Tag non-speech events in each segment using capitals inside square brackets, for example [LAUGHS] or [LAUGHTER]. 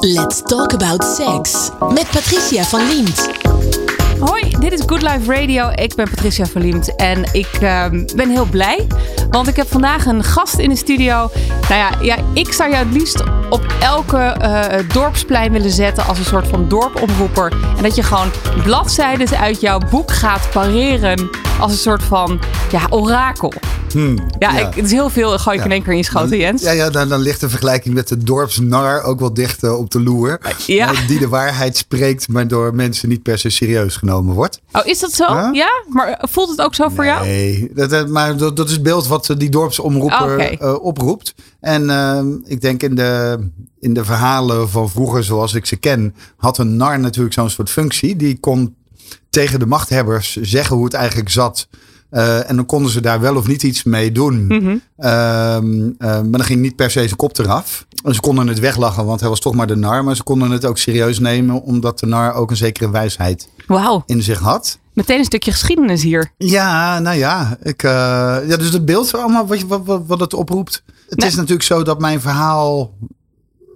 Let's talk about sex met Patricia van Liemt. Hoi, dit is Good Life Radio. Ik ben Patricia Verliemd en ik ehm, ben heel blij. Want ik heb vandaag een gast in de studio. Nou ja, ja ik zou jou het liefst op elke eh, dorpsplein willen zetten als een soort van dorpomroeper. En dat je gewoon bladzijden uit jouw boek gaat pareren als een soort van ja, orakel. Hmm, ja, Ik, het is heel veel, gooi ik in één keer in je schoten, Jens. Ja, ja dan, dan ligt de vergelijking met de dorpsnar ook wel dicht eh, op de loer. Ja. Uh, die de waarheid spreekt, maar door mensen niet per se serieus genomen wordt. Oh, is dat zo? Ja? Maar voelt het ook zo voor jou? Nee, dat, maar dat, dat is het beeld wat die dorpsomroeper oh, oproept. En ehm, ik denk in de, in de verhalen van vroeger, zoals ik ze ken, had een nar natuurlijk zo'n soort functie. Die kon tegen de machthebbers zeggen hoe het eigenlijk zat. Uh, en dan konden ze daar wel of niet iets mee doen. Mhm. Mm -hmm. uh, maar dan ging niet per se zijn kop eraf. En ze konden het weglachen, want hij was toch maar de nar. Maar ze konden het ook serieus nemen, omdat de nar ook een zekere wijsheid wow. in zich had. Meteen een stukje geschiedenis hier. Ja, nou ja. Ik, uh, ja dus het beeld allemaal wat, wat, wat, wat het oproept. Het nee. is natuurlijk zo dat mijn verhaal,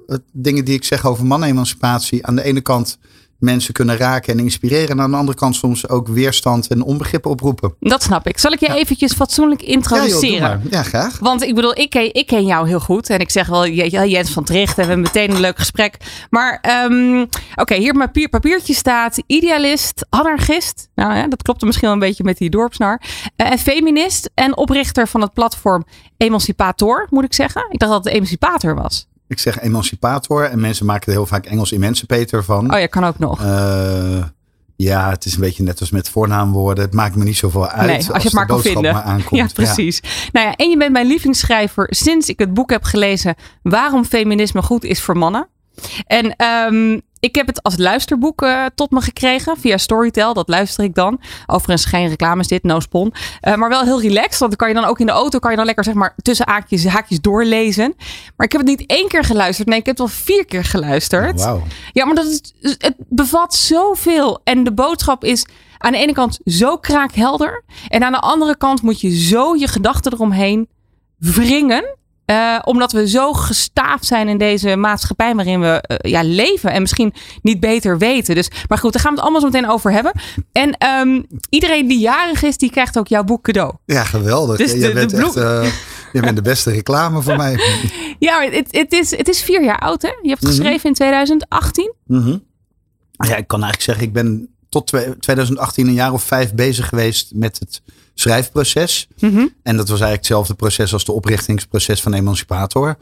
het, dingen die ik zeg over mannenemancipatie, aan de ene kant mensen kunnen raken en inspireren. En aan de andere kant soms ook weerstand en onbegrip oproepen. Dat snap ik. Zal ik je ja. eventjes fatsoenlijk introduceren? Ja, joh, ja, graag. Want ik bedoel, ik ken, ik ken jou heel goed. En ik zeg wel, Jens van Tricht. We hebben meteen een leuk gesprek. Maar um, oké, okay, hier op mijn papier, papiertje staat idealist, anarchist. Nou ja, dat klopt misschien wel een beetje met die dorpsnar. Uh, en feminist en oprichter van het platform Emancipator, moet ik zeggen. Ik dacht dat het Emancipator was. Ik zeg emancipator en mensen maken er heel vaak Engels emancipator van. Oh ja, kan ook nog. Uh, ja, het is een beetje net als met voornaamwoorden. Het maakt me niet zoveel uit. Nee, als, als je het maar kan vinden. Maar aankomt. Ja, precies. Ja. Nou ja, en je bent mijn lievelingsschrijver sinds ik het boek heb gelezen. Waarom feminisme goed is voor mannen. En um, ik heb het als luisterboek uh, tot me gekregen via Storytel. Dat luister ik dan. Overigens geen reclames dit, no spon. Uh, maar wel heel relaxed. Want dan kan je dan ook in de auto kan je dan lekker zeg maar tussen haakjes, haakjes doorlezen. Maar ik heb het niet één keer geluisterd. Nee, ik heb het wel vier keer geluisterd. Oh, wow. Ja, maar dat is, het bevat zoveel. En de boodschap is aan de ene kant zo kraakhelder. En aan de andere kant moet je zo je gedachten eromheen wringen. Uh, omdat we zo gestaafd zijn in deze maatschappij waarin we uh, ja, leven en misschien niet beter weten. Dus, maar goed, daar gaan we het allemaal zo meteen over hebben. En um, iedereen die jarig is, die krijgt ook jouw boek cadeau. Ja, geweldig. Dus je, bent de bloem... echt, uh, je bent de beste reclame voor mij. [LAUGHS] ja, het, het, is, het is vier jaar oud, hè? Je hebt het geschreven mm -hmm. in 2018. Mm -hmm. Ja, ik kan eigenlijk zeggen, ik ben tot 2018 een jaar of vijf bezig geweest met het schrijfproces. Mm -hmm. En dat was eigenlijk hetzelfde proces als de oprichtingsproces van Emancipator.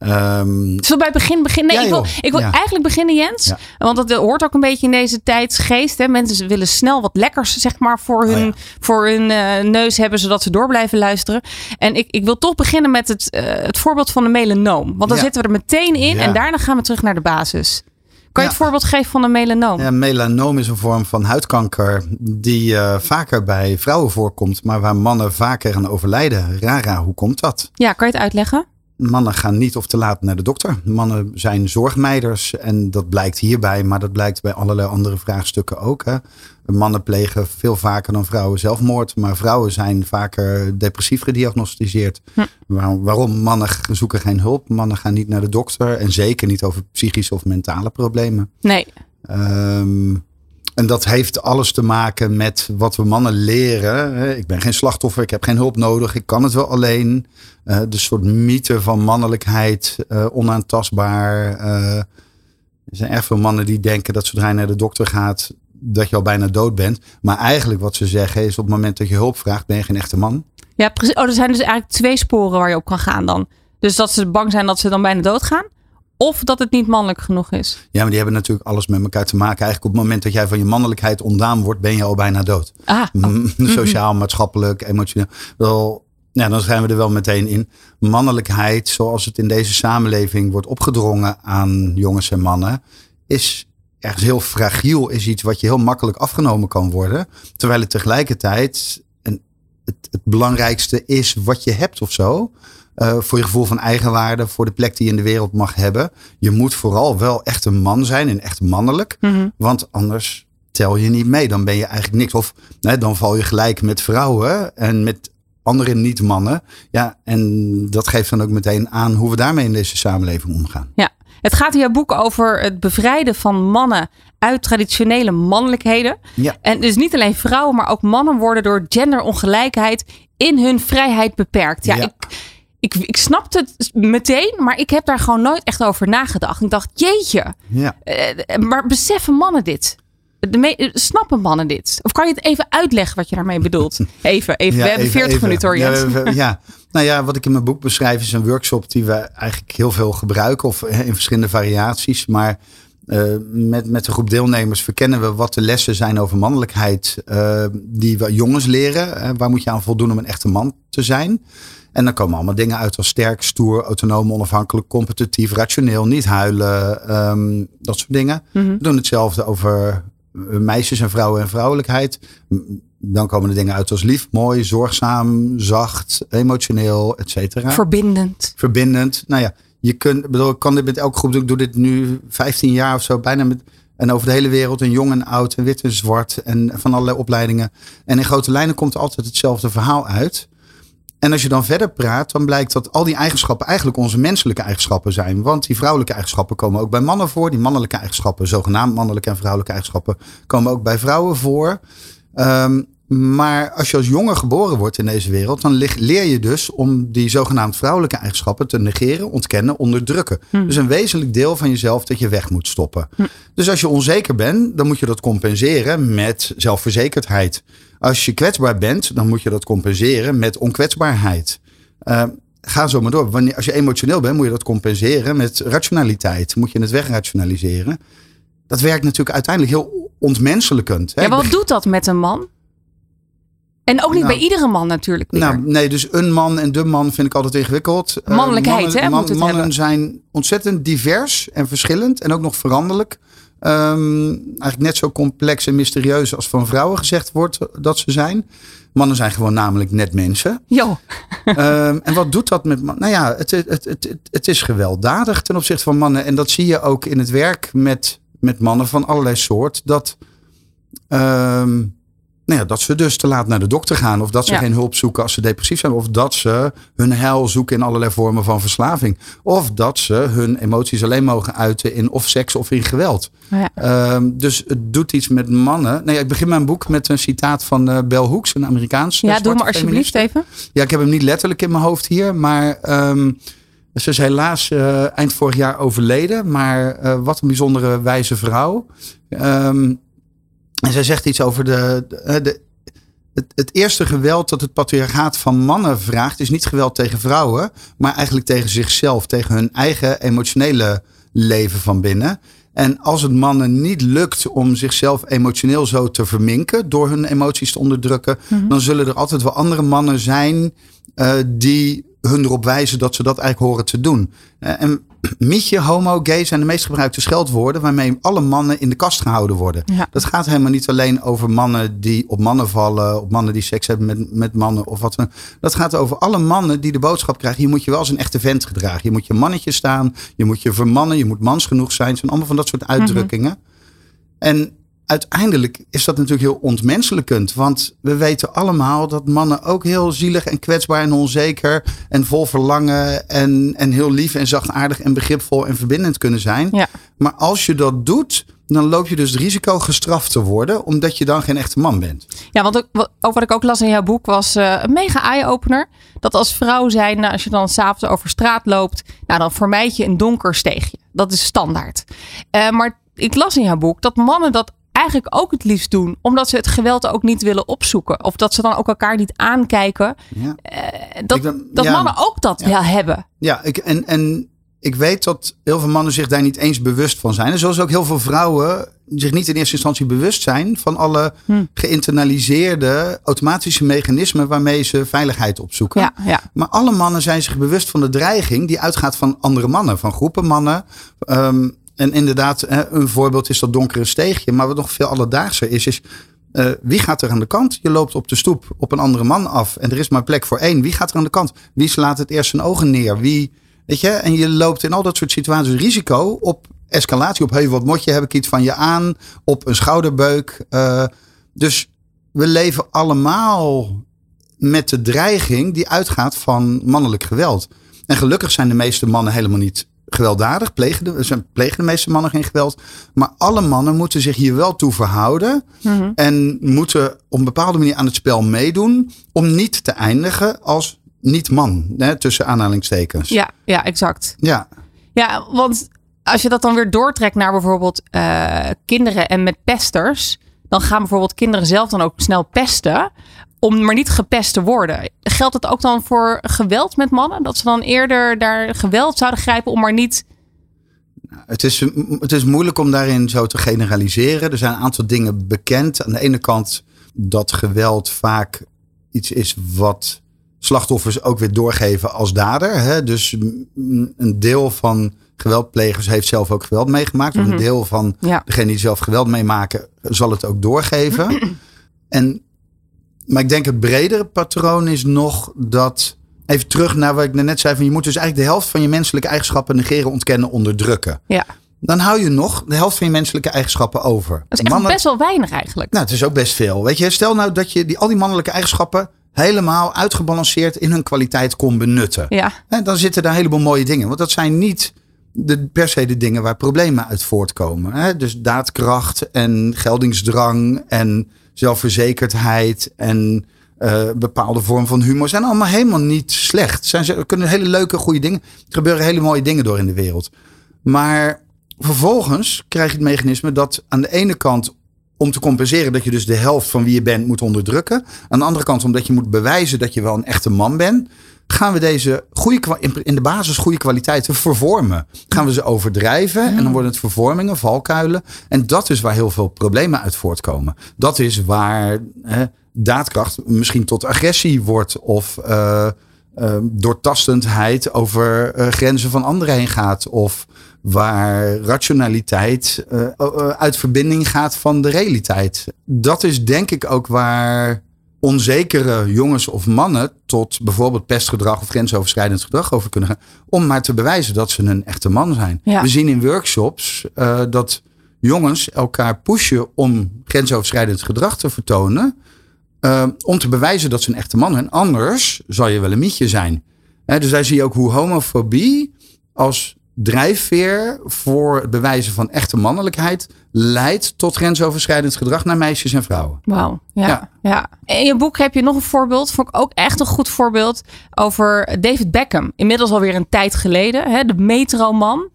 Um, Zullen bij begin beginnen? Nee, ja, ik wil, ik wil ja. eigenlijk beginnen, Jens. Ja. Want dat hoort ook een beetje in deze tijdsgeest. Hè? Mensen willen snel wat lekkers zeg maar, voor hun, oh voor hun uh, neus hebben, zodat ze door blijven luisteren. En ik, ik wil toch beginnen met het, uh, het voorbeeld van de melanoom. Want dan zitten we er meteen in en daarna gaan we terug naar de basis. Kan je het voorbeeld geven van een melanoom? Ja, melanoom is een vorm van huidkanker die uh, vaker bij vrouwen voorkomt, maar waar mannen vaker aan overlijden. Rara, hoe komt dat? Ja, kan je het uitleggen? Mannen gaan niet of te laat naar de dokter. Mannen zijn zorgmeiders en dat blijkt hierbij, maar dat blijkt bij allerlei andere vraagstukken ook. Hè. Mannen plegen veel vaker dan vrouwen zelfmoord, maar vrouwen zijn vaker depressief gediagnosticeerd. Hm. Waar, waarom? Mannen zoeken geen hulp, mannen gaan niet naar de dokter en zeker niet over psychische of mentale problemen. Nee. Um, en dat heeft alles te maken met wat we mannen leren. Ik ben geen slachtoffer, ik heb geen hulp nodig, ik kan het wel alleen. Uh, de soort mythe van mannelijkheid, uh, onaantastbaar. Uh, er zijn erg veel mannen die denken dat zodra je naar de dokter gaat, dat je al bijna dood bent. Maar eigenlijk wat ze zeggen is op het moment dat je hulp vraagt, ben je geen echte man. Ja, precies. Oh, er zijn dus eigenlijk twee sporen waar je op kan gaan dan. Dus dat ze bang zijn dat ze dan bijna doodgaan. Of dat het niet mannelijk genoeg is. Ja, maar die hebben natuurlijk alles met elkaar te maken. Eigenlijk op het moment dat jij van je mannelijkheid ontdaan wordt, ben je al bijna dood. Ah, oh. [LAUGHS] Sociaal, maatschappelijk, emotioneel. Wel, ja, dan zijn we er wel meteen in. Mannelijkheid, zoals het in deze samenleving wordt opgedrongen aan jongens en mannen, is ergens heel fragiel. Is iets wat je heel makkelijk afgenomen kan worden. Terwijl het tegelijkertijd een, het, het belangrijkste is wat je hebt of zo. Uh, voor je gevoel van eigenwaarde, voor de plek die je in de wereld mag hebben. Je moet vooral wel echt een man zijn en echt mannelijk. Mm -hmm. Want anders tel je niet mee. Dan ben je eigenlijk niks. Of nee, dan val je gelijk met vrouwen en met andere niet-mannen. Ja, en dat geeft dan ook meteen aan hoe we daarmee in deze samenleving omgaan. Ja. Het gaat in jouw boek over het bevrijden van mannen uit traditionele mannelijkheden. Ja. En dus niet alleen vrouwen, maar ook mannen worden door genderongelijkheid in hun vrijheid beperkt. Ja, Ja. Ik, ik, ik snapte het meteen, maar ik heb daar gewoon nooit echt over nagedacht. Ik dacht, jeetje, Ja. eh, maar beseffen mannen dit? De me- snappen mannen dit? Of kan je het even uitleggen wat je daarmee bedoelt? [LAUGHS] Even, even. Ja, we hebben even- 40 even. minuten hoor, Ja, [LAUGHS] nou ja, wat ik in mijn boek beschrijf is een workshop die we eigenlijk heel veel gebruiken. Of in verschillende variaties. Maar eh, met, met een groep deelnemers verkennen we wat de lessen zijn over mannelijkheid. eh, die we jongens leren. Eh, waar moet je aan voldoen om een echte man te zijn? En dan komen allemaal dingen uit als sterk, stoer, autonoom, onafhankelijk, competitief, rationeel, niet huilen. ehm, dat soort dingen. Mhm. We doen hetzelfde over meisjes en vrouwen en vrouwelijkheid. Dan komen er dingen uit als lief, mooi, zorgzaam, zacht, emotioneel, et cetera. Verbindend. Verbindend. Nou ja, je kunt, ik bedoel, ik kan dit met elke groep doen. Ik doe dit nu 15 jaar of zo, bijna met. En over de hele wereld, en jong en oud, en wit en zwart. En van allerlei opleidingen. En in grote lijnen komt altijd hetzelfde verhaal uit. En als je dan verder praat, dan blijkt dat al die eigenschappen eigenlijk onze menselijke eigenschappen zijn. Want die vrouwelijke eigenschappen komen ook bij mannen voor. Die mannelijke eigenschappen, zogenaamd mannelijke en vrouwelijke eigenschappen, komen ook bij vrouwen voor. Ehm, maar als je als jongen geboren wordt in deze wereld, dan leer je dus om die zogenaamd vrouwelijke eigenschappen te negeren, ontkennen, onderdrukken. Dus een wezenlijk deel van jezelf dat je weg moet stoppen. Dus als je onzeker bent, dan moet je dat compenseren met zelfverzekerdheid. Als je kwetsbaar bent, dan moet je dat compenseren met onkwetsbaarheid. Ehm, ga zo maar door. Wanneer, als je emotioneel bent, moet je dat compenseren met rationaliteit. Moet je het wegrationaliseren. Dat werkt natuurlijk uiteindelijk heel ontmenselijkend. hè. Ja, wat doet dat met een man? En ook niet Nou, bij iedere man natuurlijk meer. Nou, nee, dus een man en de man vind ik altijd ingewikkeld. Eh, Mannelijkheid, hè, moet het mannen hebben. zijn ontzettend divers en verschillend en ook nog veranderlijk. Ehm, eigenlijk net zo complex en mysterieus als van vrouwen gezegd wordt dat ze zijn. Mannen zijn gewoon namelijk net mensen. Jo, [LAUGHS] Ehm, en wat doet dat met mannen? Nou ja, het, het, het, het, het is gewelddadig ten opzichte van mannen. En dat zie je ook in het werk met, met mannen van allerlei soort. Dat, ehm, nou ja, dat ze dus te laat naar de dokter gaan. Of dat ze Ja. geen hulp zoeken als ze depressief zijn. Of dat ze hun heil zoeken in allerlei vormen van verslaving. Of dat ze hun emoties alleen mogen uiten in of seks of in geweld. ja. Ehm, dus het doet iets met mannen. Nee, ik begin mijn boek met een citaat van eh Bell Hooks, een Amerikaans. ja doe maar alsjeblieft even. Ja, ik heb hem niet letterlijk in mijn hoofd hier, maar ehm, ze is helaas eh, eind vorig jaar overleden. Maar eh, wat een bijzondere wijze vrouw. Ehm, en zij zegt iets over de, de, de- het, het eerste geweld dat het patriarchaat van mannen vraagt, is niet geweld tegen vrouwen, maar eigenlijk tegen zichzelf, tegen hun eigen emotionele leven van binnen. En als het mannen niet lukt om zichzelf emotioneel zo te verminken door hun emoties te onderdrukken, dan zullen er altijd wel andere mannen zijn eh, die hun erop wijzen dat ze dat eigenlijk horen te doen. Eh, en mietje, homo, gay zijn de meest gebruikte scheldwoorden waarmee alle mannen in de kast gehouden worden. Ja. Dat gaat helemaal niet alleen over mannen die op mannen vallen, op mannen die seks hebben met, met mannen of wat dan. Dat gaat over alle mannen die de boodschap krijgen. Je moet je wel als een echte vent gedragen. Je moet je mannetje staan, je moet je vermannen, je moet mans genoeg zijn. Het zijn allemaal van dat soort uitdrukkingen. En uiteindelijk is dat natuurlijk heel ontmenselijkend. Want we weten allemaal dat mannen ook heel zielig en kwetsbaar en onzeker en vol verlangen en, en heel lief en zachtaardig en begripvol en verbindend kunnen zijn. Ja. Maar als je dat doet, dan loop je dus het risico gestraft te worden, omdat je dan geen echte man bent. Ja, want ook, wat, ook wat ik ook las in jouw boek was eh, een mega eye-opener. Dat als vrouw zijn, nou, als je dan s'avonds over straat loopt, nou, dan vermijd je een donker steegje. Dat is standaard. Eh, maar ik las in jouw boek dat mannen dat eigenlijk ook het liefst doen. Omdat ze het geweld ook niet willen opzoeken. Of dat ze dan ook elkaar niet aankijken. Ja. Eh, dat ben- dat ja. mannen ook dat Ja. wel hebben. Ja, ik, en, en ik weet dat heel veel mannen zich daar niet eens bewust van zijn. En zoals ook heel veel vrouwen zich niet in eerste instantie bewust zijn van alle Hm. geïnternaliseerde automatische mechanismen waarmee ze veiligheid opzoeken. Ja, ja. Maar alle mannen zijn zich bewust van de dreiging die uitgaat van andere mannen, van groepen mannen. Ehm, en inderdaad, een voorbeeld is dat donkere steegje. Maar wat nog veel alledaagser is, is eh, wie gaat er aan de kant? Je loopt op de stoep op een andere man af en er is maar plek voor één. Wie gaat er aan de kant? Wie slaat het eerst zijn ogen neer? Wie, weet je? En je loopt in al dat soort situaties risico op escalatie. Op hey, wat mot je? Heb ik iets van je aan? Op een schouderbeuk. Eh, dus we leven allemaal met de dreiging die uitgaat van mannelijk geweld. En gelukkig zijn de meeste mannen helemaal niet gewelddadig, plegen de, zijn, plegen de meeste mannen geen geweld. Maar alle mannen moeten zich hier wel toe verhouden. Mhm. En moeten op een bepaalde manier aan het spel meedoen. Om niet te eindigen als niet-man. Hè, tussen aanhalingstekens. Ja, ja, exact. ja. Ja, want als je dat dan weer doortrekt naar bijvoorbeeld eh, kinderen en met pesters, dan gaan bijvoorbeeld kinderen zelf dan ook snel pesten, om maar niet gepest te worden. Geldt het ook dan voor geweld met mannen? Dat ze dan eerder daar geweld zouden grijpen om maar niet. Het is, het is moeilijk om daarin zo te generaliseren. Er zijn een aantal dingen bekend. Aan de ene kant dat geweld vaak iets is wat slachtoffers ook weer doorgeven als dader. Hè? Dus een deel van geweldplegers heeft zelf ook geweld meegemaakt. Of Mhm. een deel van Ja. degene die zelf geweld meemaken zal het ook doorgeven. [CLEARS THROAT] en, maar ik denk het bredere patroon is nog dat... Even terug naar wat ik net zei. Van je moet dus eigenlijk de helft van je menselijke eigenschappen negeren, ontkennen, onderdrukken. Ja, Dan hou je nog de helft van je menselijke eigenschappen over. dat is echt Mannen- best wel weinig eigenlijk. nou, het is ook best veel. Weet je, stel nou dat je die, al die mannelijke eigenschappen helemaal uitgebalanceerd in hun kwaliteit kon benutten. Ja, Hè, dan zitten daar een heleboel mooie dingen. Want dat zijn niet de, per se de dingen waar problemen uit voortkomen. Hè? Dus daadkracht en geldingsdrang en zelfverzekerdheid en eh, bepaalde vorm van humor zijn allemaal helemaal niet slecht. Zijn ze kunnen hele leuke, goede dingen. Er gebeuren hele mooie dingen door in de wereld. Maar vervolgens krijg je het mechanisme dat aan de ene kant om te compenseren dat je dus de helft van wie je bent moet onderdrukken. Aan de andere kant omdat je moet bewijzen dat je wel een echte man bent. Gaan we deze goede, in de basis goede kwaliteiten vervormen? Gaan we ze overdrijven en dan worden het vervormingen, valkuilen. En dat is waar heel veel problemen uit voortkomen. Dat is waar hè, daadkracht misschien tot agressie wordt of eh, eh, doortastendheid over eh, grenzen van anderen heen gaat. Of waar rationaliteit uit verbinding gaat van de realiteit. Dat is denk ik ook waar onzekere jongens of mannen tot bijvoorbeeld pestgedrag of grensoverschrijdend gedrag over kunnen gaan. Om maar te bewijzen dat ze een echte man zijn. Ja. We zien in workshops eh, dat jongens elkaar pushen om grensoverschrijdend gedrag te vertonen. eh, om te bewijzen dat ze een echte man zijn. Anders zal je wel een mietje zijn. Dus daar zie je ook hoe homofobie als drijfveer voor het bewijzen van echte mannelijkheid leidt tot grensoverschrijdend gedrag naar meisjes en vrouwen. Wauw. Ja, ja. Ja. In je boek heb je nog een voorbeeld. Vond ik ook echt een goed voorbeeld. Over David Beckham. Inmiddels alweer een tijd geleden. Hè, de metroman.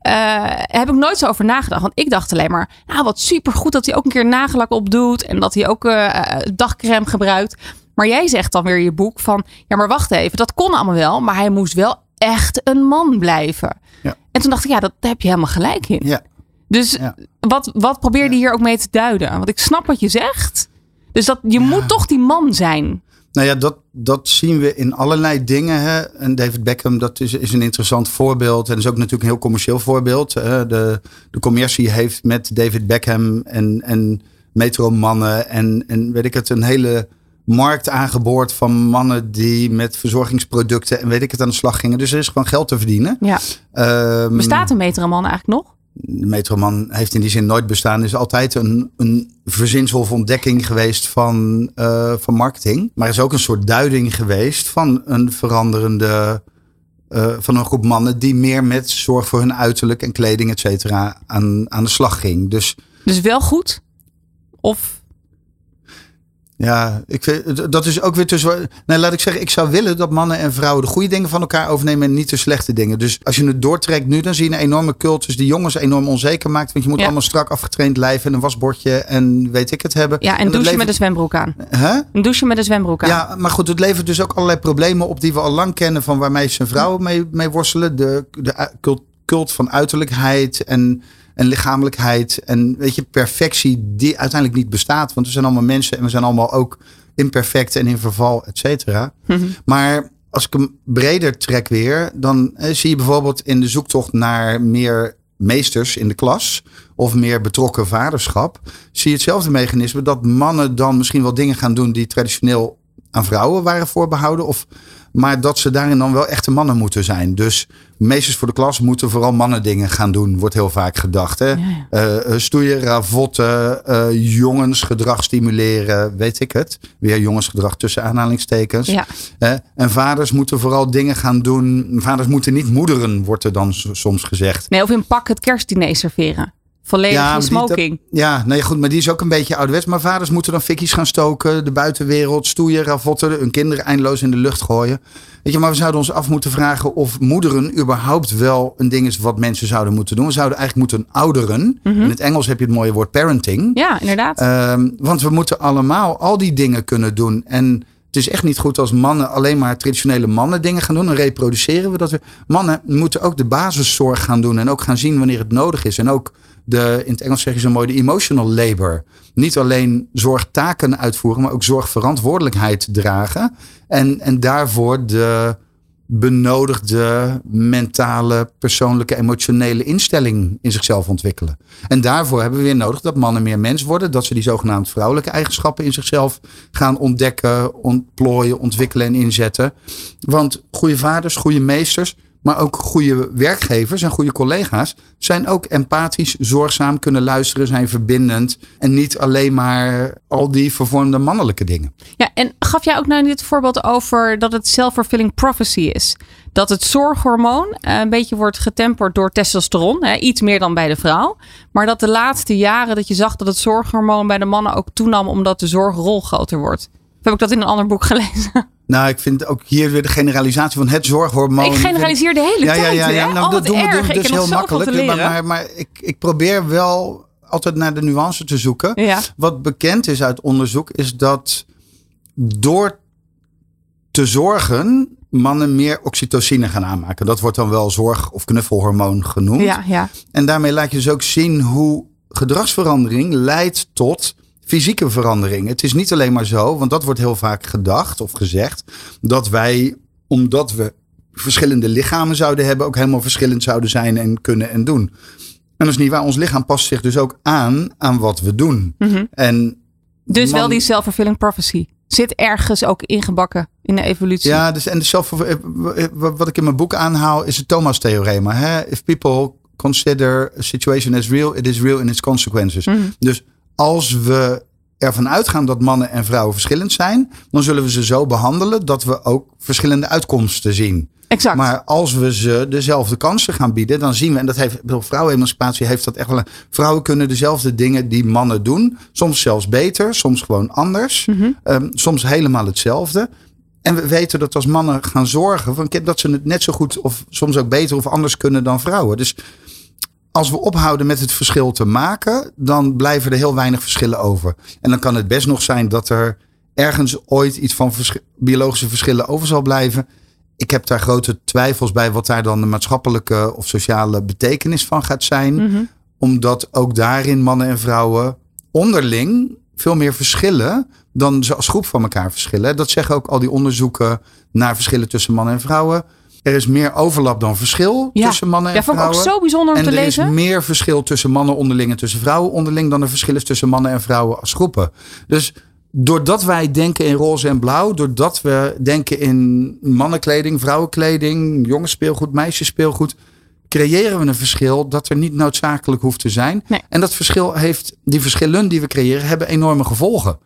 Eh heb ik nooit zo over nagedacht. Want ik dacht alleen maar. Nou, wat supergoed dat hij ook een keer nagellak opdoet. En dat hij ook eh, dagcrème gebruikt. Maar jij zegt dan weer in je boek van. Ja, maar wacht even. Dat kon allemaal wel. Maar hij moest wel echt een man blijven. Ja. En toen dacht ik. Ja, dat daar heb je helemaal gelijk in. Ja. Dus Ja. wat, wat probeer je hier ook mee te duiden? Want ik snap wat je zegt. Dus dat, je moet toch die man zijn. Nou ja, dat, dat zien we in allerlei dingen. Hè. En David Beckham, dat is, is een interessant voorbeeld. En is ook natuurlijk een heel commercieel voorbeeld. Hè. De, de commercie heeft met David Beckham en, en metromannen en, en weet ik het, een hele markt aangeboord van mannen die met verzorgingsproducten en weet ik het aan de slag gingen. Dus er is gewoon geld te verdienen. Ja. Ehm, Bestaat een metroman eigenlijk nog? De Metroman heeft in die zin nooit bestaan. Is altijd een, een verzinsel of ontdekking geweest van, eh, van marketing. Maar is ook een soort duiding geweest van een veranderende. eh, van een groep mannen die meer met zorg voor hun uiterlijk en kleding, et cetera, aan, aan de slag ging. Dus Dus wel goed? Of ja, ik vind, dat is ook weer tussen. Nee, laat ik zeggen, ik zou willen dat mannen en vrouwen de goede dingen van elkaar overnemen en niet de slechte dingen. Dus als je het doortrekt nu, dan zie je een enorme cultus die jongens enorm onzeker maakt. Want je moet Ja. allemaal strak afgetraind lijf en een wasbordje en weet ik het hebben. ja, en dat douchen met een zwembroek aan. Hè? Een douchen met een zwembroek aan. Ja, maar goed, het levert dus ook allerlei problemen op die we al lang kennen van waar meisjes en vrouwen mee, mee worstelen. De, de cult van uiterlijkheid en, en lichamelijkheid en weet je, perfectie die uiteindelijk niet bestaat. Want we zijn allemaal mensen en we zijn allemaal ook imperfect en in verval, et cetera. Mhm. Maar als ik hem breder trek weer, dan eh, zie je bijvoorbeeld in de zoektocht naar meer meesters in de klas of meer betrokken vaderschap, zie je hetzelfde mechanisme dat mannen dan misschien wel dingen gaan doen die traditioneel aan vrouwen waren voorbehouden of Maar dat ze daarin dan wel echte mannen moeten zijn. Dus meesters voor de klas moeten vooral mannen dingen gaan doen. Wordt heel vaak gedacht. Hè? Ja, ja. Eh, eh, stoeien, ravotten, eh, jongensgedrag stimuleren. Weet ik het. Weer jongensgedrag tussen aanhalingstekens. Ja. En vaders moeten vooral dingen gaan doen. Vaders moeten niet moederen, wordt er dan soms gezegd. Nee, of in pak het kerstdiner serveren. Volledig die- smoking. Ja, nee, goed, maar die is ook een beetje ouderwets. Maar vaders moeten dan fikkies gaan stoken, de buitenwereld, stoeien, ravotten, hun kinderen eindeloos in de lucht gooien. Weet je, maar we zouden ons af moeten vragen of moederen überhaupt wel een ding is wat mensen zouden moeten doen. We zouden eigenlijk moeten ouderen. In het Engels heb je het mooie woord parenting. Ja, inderdaad. Ehm, want we moeten allemaal al die dingen kunnen doen. En het is echt niet goed als mannen alleen maar traditionele mannen dingen gaan doen. Dan reproduceren we dat weer. Mannen moeten ook de basiszorg gaan doen. En ook gaan zien wanneer het nodig is. En ook de, in het Engels zeg je zo mooi, de emotional labor. Niet alleen zorgtaken uitvoeren, maar ook zorgverantwoordelijkheid dragen. En, en daarvoor de benodigde mentale, persoonlijke, emotionele instelling in zichzelf ontwikkelen. En daarvoor hebben we weer nodig dat mannen meer mens worden. Dat ze die zogenaamd vrouwelijke eigenschappen in zichzelf gaan ontdekken, ontplooien, ontwikkelen en inzetten. Want goede vaders, goede meesters, maar ook goede werkgevers en goede collega's zijn ook empathisch, zorgzaam, kunnen luisteren, zijn verbindend. En niet alleen maar al die vervormde mannelijke dingen. Ja, en gaf jij ook nou dit voorbeeld over dat het self-fulfilling prophecy is? Dat het zorghormoon eh, een beetje wordt getemperd door testosteron. Hè, iets meer dan bij de vrouw. Maar dat de laatste jaren dat je zag dat het zorghormoon bij de mannen ook toenam omdat de zorgrol groter wordt. Heb ik dat in een ander boek gelezen? [LAUGHS] Nou, ik vind ook hier weer de generalisatie van het zorghormoon. ik generaliseer de hele ja, ja, tijd. ja, ja. hè? Nou, dat doen we erg. dus heel makkelijk. Maar, maar, maar ik, ik probeer wel altijd naar de nuance te zoeken. Ja. Wat bekend is uit onderzoek is dat door te zorgen mannen meer oxytocine gaan aanmaken. Dat wordt dan wel zorg- of knuffelhormoon genoemd. Ja, ja. En daarmee laat je dus ook zien hoe gedragsverandering leidt tot fysieke verandering. Het is niet alleen maar zo, want dat wordt heel vaak gedacht of gezegd, dat wij, omdat we verschillende lichamen zouden hebben, ook helemaal verschillend zouden zijn en kunnen en doen. En dat is niet waar. Ons lichaam past zich dus ook aan aan wat we doen. En Dus wel die self-fulfilling prophecy. Zit ergens ook ingebakken in de evolutie. Ja, dus, en de zelf, wat ik in mijn boek aanhaal is het Thomas-theorema. If people consider a situation as real, it is real in its consequences. Dus als we ervan uitgaan dat mannen en vrouwen verschillend zijn, dan zullen we ze zo behandelen dat we ook verschillende uitkomsten zien. exact. Maar als we ze dezelfde kansen gaan bieden, dan zien we, en dat heeft, vrouwenemancipatie heeft dat echt wel. Vrouwen kunnen dezelfde dingen die mannen doen. Soms zelfs beter, soms gewoon anders. ehm, soms helemaal hetzelfde. En we weten dat als mannen gaan zorgen, van, dat ze het net zo goed of soms ook beter of anders kunnen dan vrouwen. Dus als we ophouden met het verschil te maken, dan blijven er heel weinig verschillen over. En dan kan het best nog zijn dat er ergens ooit iets van vers- biologische verschillen over zal blijven. Ik heb daar grote twijfels bij wat daar dan de maatschappelijke of sociale betekenis van gaat zijn. Mhm. Omdat ook daarin mannen en vrouwen onderling veel meer verschillen dan ze als groep van elkaar verschillen. Dat zeggen ook al die onderzoeken naar verschillen tussen mannen en vrouwen. Er is meer overlap dan verschil Ja. tussen mannen en ja, vond ik ook vrouwen. zo bijzonder om En te er lezen. is meer verschil tussen mannen onderling en tussen vrouwen onderling dan er verschil is tussen mannen en vrouwen als groepen. Dus doordat wij denken in roze en blauw, doordat we denken in mannenkleding, vrouwenkleding, jongensspeelgoed, meisjesspeelgoed, creëren we een verschil dat er niet noodzakelijk hoeft te zijn. Nee. En dat verschil heeft, die verschillen die we creëren, hebben enorme gevolgen.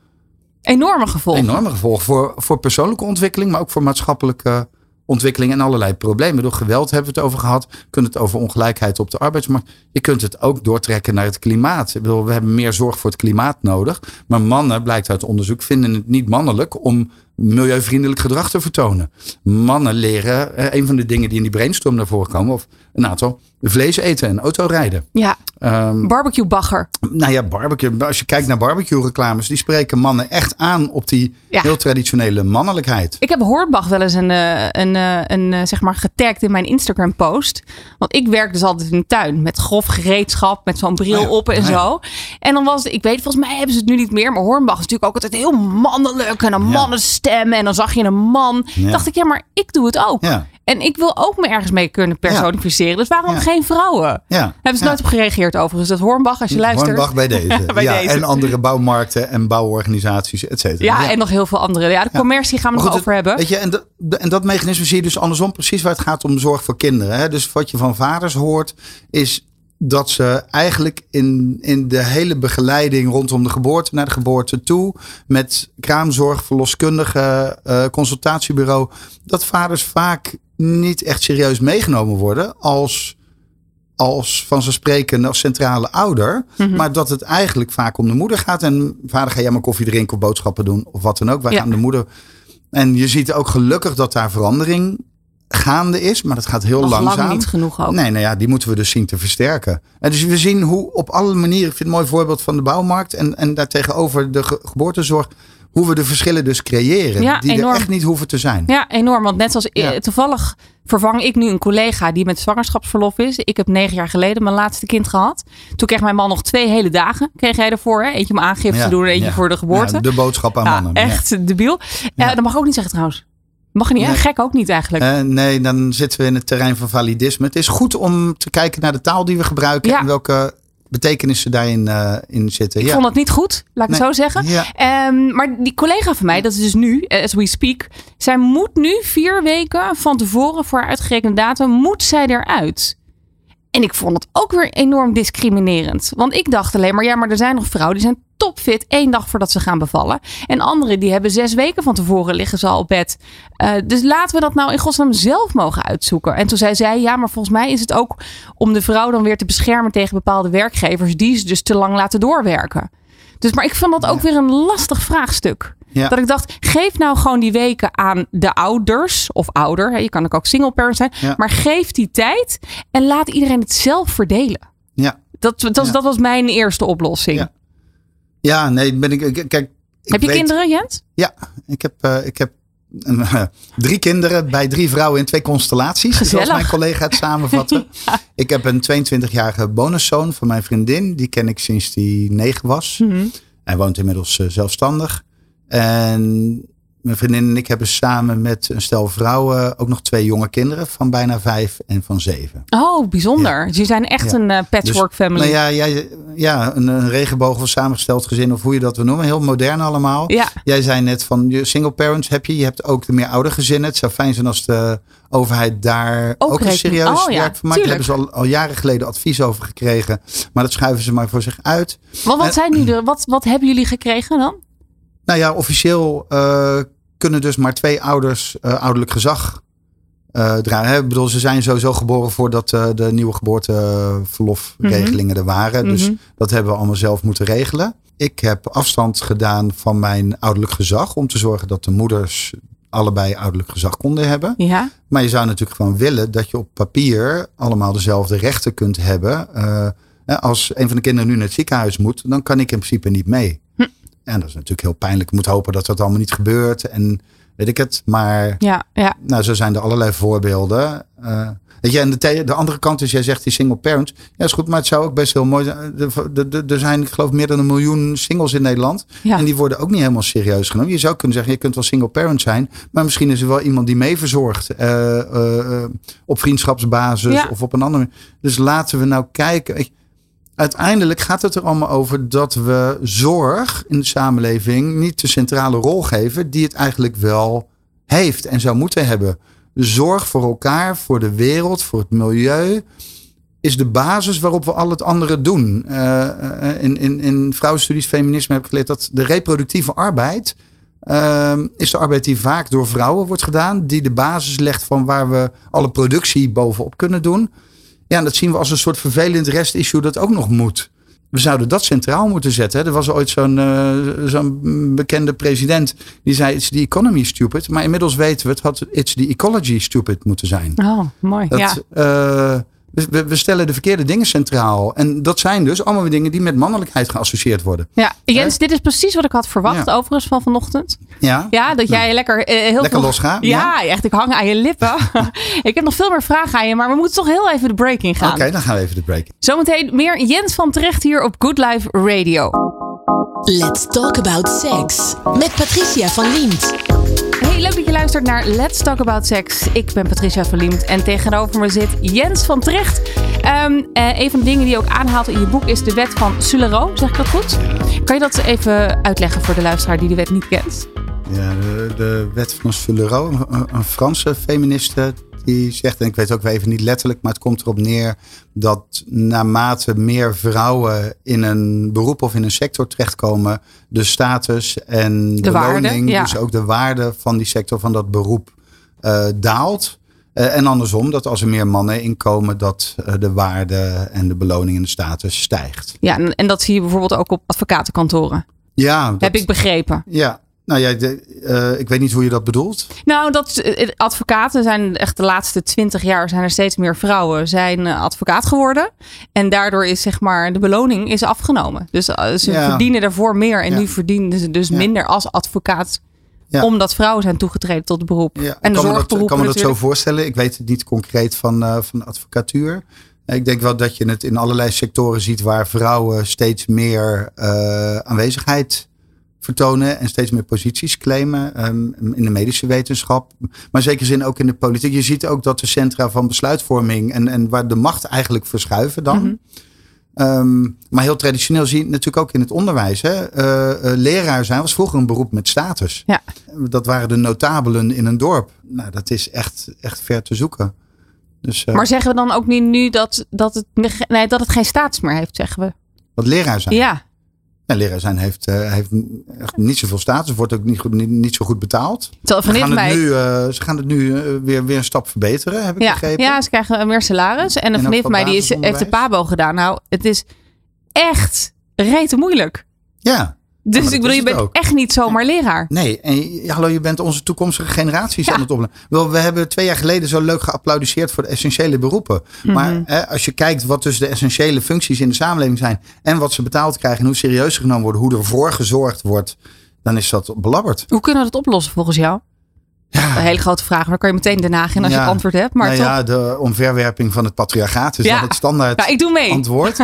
Enorme gevolgen. Enorme gevolgen voor, voor persoonlijke ontwikkeling, maar ook voor maatschappelijke ontwikkeling en allerlei problemen. Door geweld hebben we het over gehad. We kunnen het over ongelijkheid op de arbeidsmarkt. Je kunt het ook doortrekken naar het klimaat. Ik bedoel, we hebben meer zorg voor het klimaat nodig. Maar mannen, blijkt uit onderzoek, vinden het niet mannelijk om milieuvriendelijk gedrag te vertonen. Mannen leren, eh, een van de dingen die in die brainstorm naar voren komen, of een aantal, vlees eten en autorijden. Ja, Ehm, barbecue bagger. nou ja, barbecue. Als je kijkt naar barbecue reclames, die spreken mannen echt aan op die Ja. heel traditionele mannelijkheid. Ik heb Hornbach wel eens een, eh, een, eh, een, eh, zeg maar getagd in mijn Instagram post. Want ik werk dus altijd in de tuin met grof gereedschap, met zo'n bril ja, op en ja. zo. En dan was het, ik weet, volgens mij hebben ze het nu niet meer. Maar Hornbach is natuurlijk ook altijd heel mannelijk en een Ja. En dan zag je een man. Ja. Dacht ik, ja, maar ik doe het ook. Ja. En ik wil ook me ergens mee kunnen personificeren. Dus waarom Ja. geen vrouwen? Ja. Hebben ze nooit op gereageerd overigens. Dat Hornbach, als je luistert. Hornbach bij [LAUGHS] deze. Bij ja, deze. En andere bouwmarkten en bouworganisaties, et cetera. Ja, en nog heel veel andere. Ja, de commercie gaan we nog over hebben. Weet je, en, dat- en dat mechanisme zie je dus andersom precies waar het gaat om zorg voor kinderen. Hè? Dus wat je van vaders hoort, is dat ze eigenlijk in, in de hele begeleiding rondom de geboorte naar de geboorte toe, met kraamzorg, verloskundige, eh, consultatiebureau, dat vaders vaak niet echt serieus meegenomen worden als, als vanzelfsprekend als centrale ouder. Mhm. Maar dat het eigenlijk vaak om de moeder gaat. En vader ga jij maar koffie drinken of boodschappen doen of wat dan ook. Wij Ja. gaan de moeder. En je ziet ook gelukkig dat daar verandering gaande is. Maar dat gaat heel nog langzaam. lang niet genoeg ook. Nee, nou ja, die moeten we dus zien te versterken. En dus we zien hoe op alle manieren, ik vind het een mooi voorbeeld van de bouwmarkt en, en daartegenover de ge- geboortezorg, hoe we de verschillen dus creëren. Ja, die enorm. er echt niet hoeven te zijn. Ja, enorm. Want net Ja. eh, toevallig vervang ik nu een collega die met zwangerschapsverlof is. Ik heb negen jaar geleden mijn laatste kind gehad. Toen kreeg mijn man nog twee hele dagen. Kreeg hij ervoor. Hè? Eentje om aangifte Ja, te doen en eentje voor de geboorte. Ja, de boodschap aan mannen. Ja. echt debiel. Eh, dat mag ik ook niet zeggen trouwens. Mag niet? Nee. Gek ook niet eigenlijk. Eh, nee, dan zitten we in het terrein van validisme. Het is goed om te kijken naar de taal die we gebruiken Ja. en welke betekenissen daarin eh, in zitten. ik ja. vond het niet goed, laat ik het zo zeggen. Ja. Ehm, maar die collega van mij, dat is dus nu, eh, as we speak. Zij moet nu vier weken van tevoren voor haar uitgerekende datum, moet zij eruit. En ik vond het ook weer enorm discriminerend. Want ik dacht alleen maar, ja, maar er zijn nog vrouwen die zijn topfit één dag voordat ze gaan bevallen. En anderen die hebben zes weken van tevoren liggen ze al op bed. Eh, dus laten we dat nou in godsnaam zelf mogen uitzoeken. En toen zei zij, ja, maar volgens mij is het ook om de vrouw dan weer te beschermen tegen bepaalde werkgevers die ze dus te lang laten doorwerken. Dus, maar ik vond dat ook weer een lastig vraagstuk. Ja. Dat ik dacht, geef nou gewoon die weken aan de ouders of ouder. Hè, je kan ook ook single parent zijn. Ja. Maar geef die tijd en laat iedereen het zelf verdelen. Ja. Dat, dat, Ja. dat was mijn eerste oplossing. Ja. nee, ben ik. Kijk, ik Heb je weet- kinderen, Jens? Ja, ik heb, eh, ik heb eh, drie kinderen bij drie vrouwen in twee constellaties. Zoals mijn collega het samenvatte. [LAUGHS] Ik heb een 22-jarige bonuszoon van mijn vriendin. Die ken ik sinds die negen was. Mhm. Hij woont inmiddels eh, zelfstandig. En mijn vriendin en ik hebben samen met een stel vrouwen ook nog twee jonge kinderen van bijna vijf en van zeven. Oh, bijzonder. Dus je zijn echt Ja. een eh, patchwork family. Nou ja, jij, ja een, een regenboog of samengesteld gezin of hoe je dat wil noemen. Heel modern allemaal. Ja. Jij zei net van je single parents heb je. Je hebt ook de meer oude gezinnen. Het zou fijn zijn als de overheid daar Ook ook, een serieus Oh ja, werk van maakt. Daar hebben ze al, al jaren geleden advies over gekregen. Maar dat schuiven ze maar voor zich uit. Wat, wat, En- zijn nu de, wat, wat hebben jullie gekregen dan? Nou ja, officieel eh, kunnen dus maar twee ouders eh, ouderlijk gezag eh dragen. Hè? Ik bedoel, ze zijn sowieso geboren voordat de nieuwe geboorteverlofregelingen er waren. Dus Mhm. dat hebben we allemaal zelf moeten regelen. Ik heb afstand gedaan van mijn ouderlijk gezag om te zorgen dat de moeders allebei ouderlijk gezag konden hebben. Ja. Maar je zou natuurlijk gewoon willen dat je op papier allemaal dezelfde rechten kunt hebben. Als een van de kinderen nu naar het ziekenhuis moet, dan kan ik in principe niet mee. En dat is natuurlijk heel pijnlijk. Ik moet hopen dat dat allemaal niet gebeurt. En weet ik het. Maar Ja, ja. nou, zo zijn er allerlei voorbeelden. Eh, weet je, en de, de andere kant is, jij zegt die single parent. Ja, is goed, maar het zou ook best heel mooi zijn. De- Er zijn, ik geloof, meer dan een miljoen singles in Nederland. Ja. En die worden ook niet helemaal serieus genomen. Je zou kunnen zeggen, je kunt wel single parent zijn. Maar misschien is er wel iemand die mee verzorgt. eh, eh, eh, op vriendschapsbasis Ja. of op een andere manier. Dus laten we nou kijken. Ik- Uiteindelijk gaat het er allemaal over dat we zorg in de samenleving niet de centrale rol geven die het eigenlijk wel heeft en zou moeten hebben. Zorg voor elkaar, voor de wereld, voor het milieu is de basis waarop we al het andere doen. Eh, eh, in, in, in vrouwenstudies, feminisme heb ik geleerd dat de reproductieve arbeid ehm, is de arbeid die vaak door vrouwen wordt gedaan, die de basis legt van waar we alle productie bovenop kunnen doen. Ja, en dat zien we als een soort vervelend restissue dat ook nog moet. We zouden dat centraal moeten zetten. hè. Er was ooit zo'n eh, zo'n bekende president die zei: It's the economy stupid. Maar inmiddels weten we het had It's the ecology stupid moeten zijn. Oh, mooi. Dat, ja. eh, we- we, we stellen de verkeerde dingen centraal. En dat zijn dus allemaal weer dingen die met mannelijkheid geassocieerd worden. ja. Jens, dit is precies wat ik had verwacht Ja. overigens van vanochtend. Ja, Ja, dat jij lekker eh, heel lekker veel... Ja, echt. Ik hang aan je lippen. [LAUGHS] ik heb nog veel meer vragen aan je, maar we moeten toch heel even de break in gaan. Oké, dan gaan we even de break. Zometeen meer Jens van Terecht hier op Good Life Radio. Let's talk about sex. Met Patricia van Liemt. Hey, leuk dat je luistert naar Let's Talk About Sex. Ik ben Patricia Verliemd en tegenover me zit Jens van Trecht. Um, een van de dingen die je ook aanhaalt in je boek is de wet van Sulero. Zeg ik dat goed? Kan je dat even uitleggen voor de luisteraar die de wet niet kent? Ja, de, de wet van Sulero, een, een Franse feministe die zegt, en ik weet ook even niet letterlijk, maar het komt erop neer dat naarmate meer vrouwen in een beroep of in een sector terechtkomen, de status en de, beloning, dus ook de waarde van die sector, van dat beroep, uh, daalt. Uh, en andersom, dat als er meer mannen inkomen, dat uh, de waarde en de beloning en de status stijgt. Ja, en, en dat zie je bijvoorbeeld ook op advocatenkantoren. Ja, dat, heb ik begrepen. Ja, nou ja, de, uh, ik weet niet hoe je dat bedoelt. Nou, dat advocaten zijn echt de laatste twintig jaar zijn er steeds meer vrouwen zijn advocaat geworden. En daardoor is zeg maar de beloning is afgenomen. Dus uh, ze ja. verdienen daarvoor meer en ja. nu verdienen ze dus ja. minder als advocaat. Omdat vrouwen zijn toegetreden tot het beroep. en de. Ik kan me dat zo voorstellen. Ik weet het niet concreet van, uh, van advocatuur. Ik denk wel dat je het in allerlei sectoren ziet waar vrouwen steeds meer aanwezigheid vertonen en steeds meer posities claimen um, in de medische wetenschap. Maar zeker zin ook in de politiek. Je ziet ook dat de centra van besluitvorming en, en waar de macht eigenlijk verschuiven dan. Mm -hmm. um, maar heel traditioneel zie je het natuurlijk ook in het onderwijs. Hè. Uh, uh, leraar zijn was vroeger een beroep met status. Ja. Dat waren de notabelen in een dorp. Nou, dat is echt, echt ver te zoeken. Dus, uh, maar zeggen we dan ook niet nu dat, dat, het, nee, dat het geen status meer heeft, zeggen we? Wat leraar zijn? Ja. Ja, leraar zijn heeft, uh, heeft echt niet zoveel status, wordt ook niet, goed, niet, niet zo goed betaald. Ze gaan, mij... nu, uh, ze gaan het nu uh, weer, weer een stap verbeteren, heb ik ja, begrepen. Ja, ze krijgen meer salaris. En een vriendin van mij die is, heeft de PABO gedaan. Nou, het is echt rete moeilijk. Ja. Dus ik bedoel, je bent ook. echt niet zomaar leraar. Nee, en hallo, je bent onze toekomstige generaties ja. aan het. Wel, we hebben twee jaar geleden zo leuk geapplaudisseerd voor de essentiële beroepen. Mm -hmm. Maar hè, als je kijkt wat dus de essentiële functies in de samenleving zijn en wat ze betaald krijgen en hoe serieus ze genomen worden, hoe ervoor gezorgd wordt, dan is dat belabberd. Hoe kunnen we dat oplossen volgens jou? Ja. Een hele grote vraag. Daar kan je meteen de in als ja. je het antwoord hebt. Maar nou toch... ja, de omverwerping van het patriarchaat is ja. het standaard ja, ik doe mee. antwoord.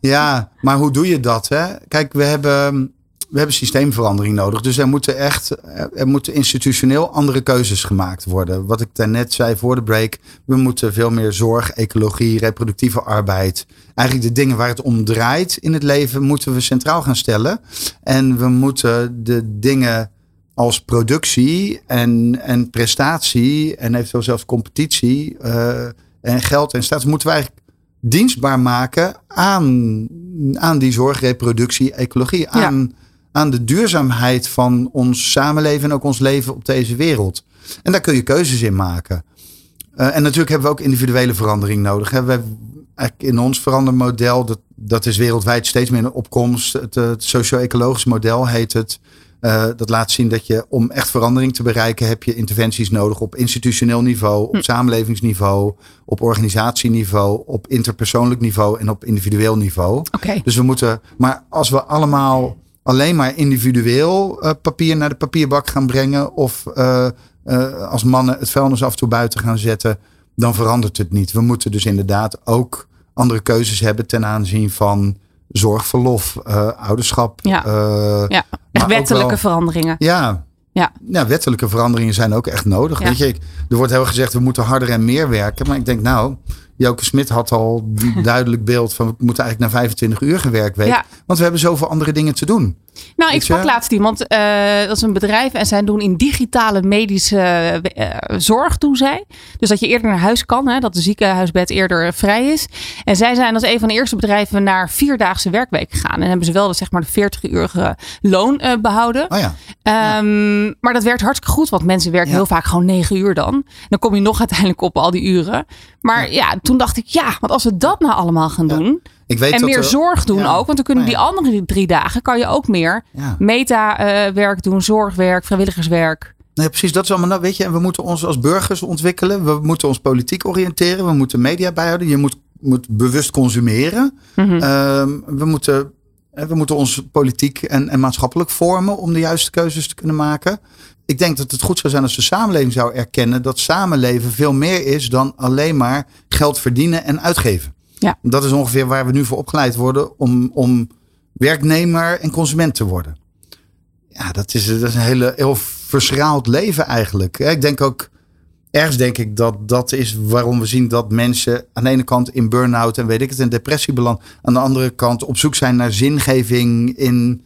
ja, maar hoe doe je dat? Hè? Kijk, we hebben we hebben systeemverandering nodig. Dus er moeten echt, er moeten institutioneel andere keuzes gemaakt worden. Wat ik daarnet zei voor de break. We moeten veel meer zorg, ecologie, reproductieve arbeid. Eigenlijk de dingen waar het om draait in het leven moeten we centraal gaan stellen. En we moeten de dingen als productie en, en prestatie en eventueel zelfs competitie uh, en geld en status moeten we eigenlijk dienstbaar maken aan, aan die zorg, reproductie, ecologie. Aan, ja aan de duurzaamheid van ons samenleven en ook ons leven op deze wereld. En daar kun je keuzes in maken. Uh, en natuurlijk hebben we ook individuele verandering nodig. Hè. We, in ons verandermodel, dat, dat is wereldwijd steeds meer een opkomst. Het, het socio-ecologisch model heet het. Uh, dat laat zien dat je om echt verandering te bereiken, heb je interventies nodig op institutioneel niveau, op hm. samenlevingsniveau, op organisatieniveau, op interpersoonlijk niveau en op individueel niveau. Okay. Dus we moeten, maar als we allemaal alleen maar individueel uh, papier naar de papierbak gaan brengen. Of uh, uh, als mannen het vuilnis af en toe buiten gaan zetten. Dan verandert het niet. We moeten dus inderdaad ook andere keuzes hebben ten aanzien van zorgverlof, ouderschap. Ja, ja. echt wettelijke wel, veranderingen. Ja, ja. ja, wettelijke veranderingen zijn ook echt nodig. Ja. Weet je, er wordt heel gezegd, we moeten harder en meer werken. Maar ik denk, nou, Joke Smit had al [LAUGHS] duidelijk beeld van we moeten eigenlijk naar 25 uur gewerkt week. Ja. Want we hebben zoveel andere dingen te doen. Nou, ik sprak laatst iemand, uh, dat is een bedrijf en zij doen in digitale medische uh, zorg, doen zij. Dus dat je eerder naar huis kan, hè, dat de ziekenhuisbed eerder vrij is. En zij zijn als een van de eerste bedrijven naar vierdaagse werkweek gegaan. En hebben ze wel de, zeg maar, de 40-urige loon uh, behouden. Oh ja. Um, ja. Maar dat werkt hartstikke goed, want mensen werken ja. heel vaak gewoon 9 uur dan. Dan kom je nog uiteindelijk op al die uren. Maar ja, toen dacht ik, ja, want als we dat nou allemaal gaan doen... Ik weet en meer er, zorg doen ja. ook. Want dan kunnen die andere drie dagen kan je ook meer meta-werk doen, zorgwerk, vrijwilligerswerk. Nee, precies. Dat is allemaal, nou, weet je, en we moeten ons als burgers ontwikkelen. We moeten ons politiek oriënteren. We moeten media bijhouden. Je moet, moet bewust consumeren. Mm -hmm. uh, we moeten, we moeten ons politiek en, en maatschappelijk vormen om de juiste keuzes te kunnen maken. Ik denk dat het goed zou zijn als de samenleving zou erkennen dat samenleven veel meer is dan alleen maar geld verdienen en uitgeven. Ja. Dat is ongeveer waar we nu voor opgeleid worden om, om werknemer en consument te worden. Ja, dat is, dat is een hele, heel verschraald leven eigenlijk. Ik denk ook, ergens denk ik dat dat is waarom we zien dat mensen aan de ene kant in burn-out en weet ik het, in depressie belanden. Aan de andere kant op zoek zijn naar zingeving in,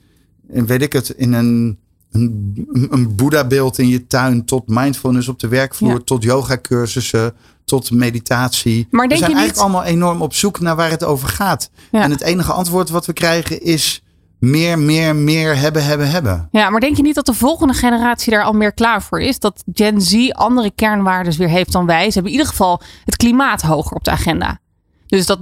in weet ik het, in een, een, een Boeddha-beeld in je tuin, tot mindfulness op de werkvloer, Ja. tot yoga-cursussen, tot meditatie. Maar we zijn je niet- eigenlijk allemaal enorm op zoek naar waar het over gaat. Ja. En het enige antwoord wat we krijgen is meer, meer, meer hebben, hebben, hebben. Ja, maar denk je niet dat de volgende generatie daar al meer klaar voor is? Dat Gen Z andere kernwaarden weer heeft dan wij. Ze hebben in ieder geval het klimaat hoger op de agenda. Dus dat,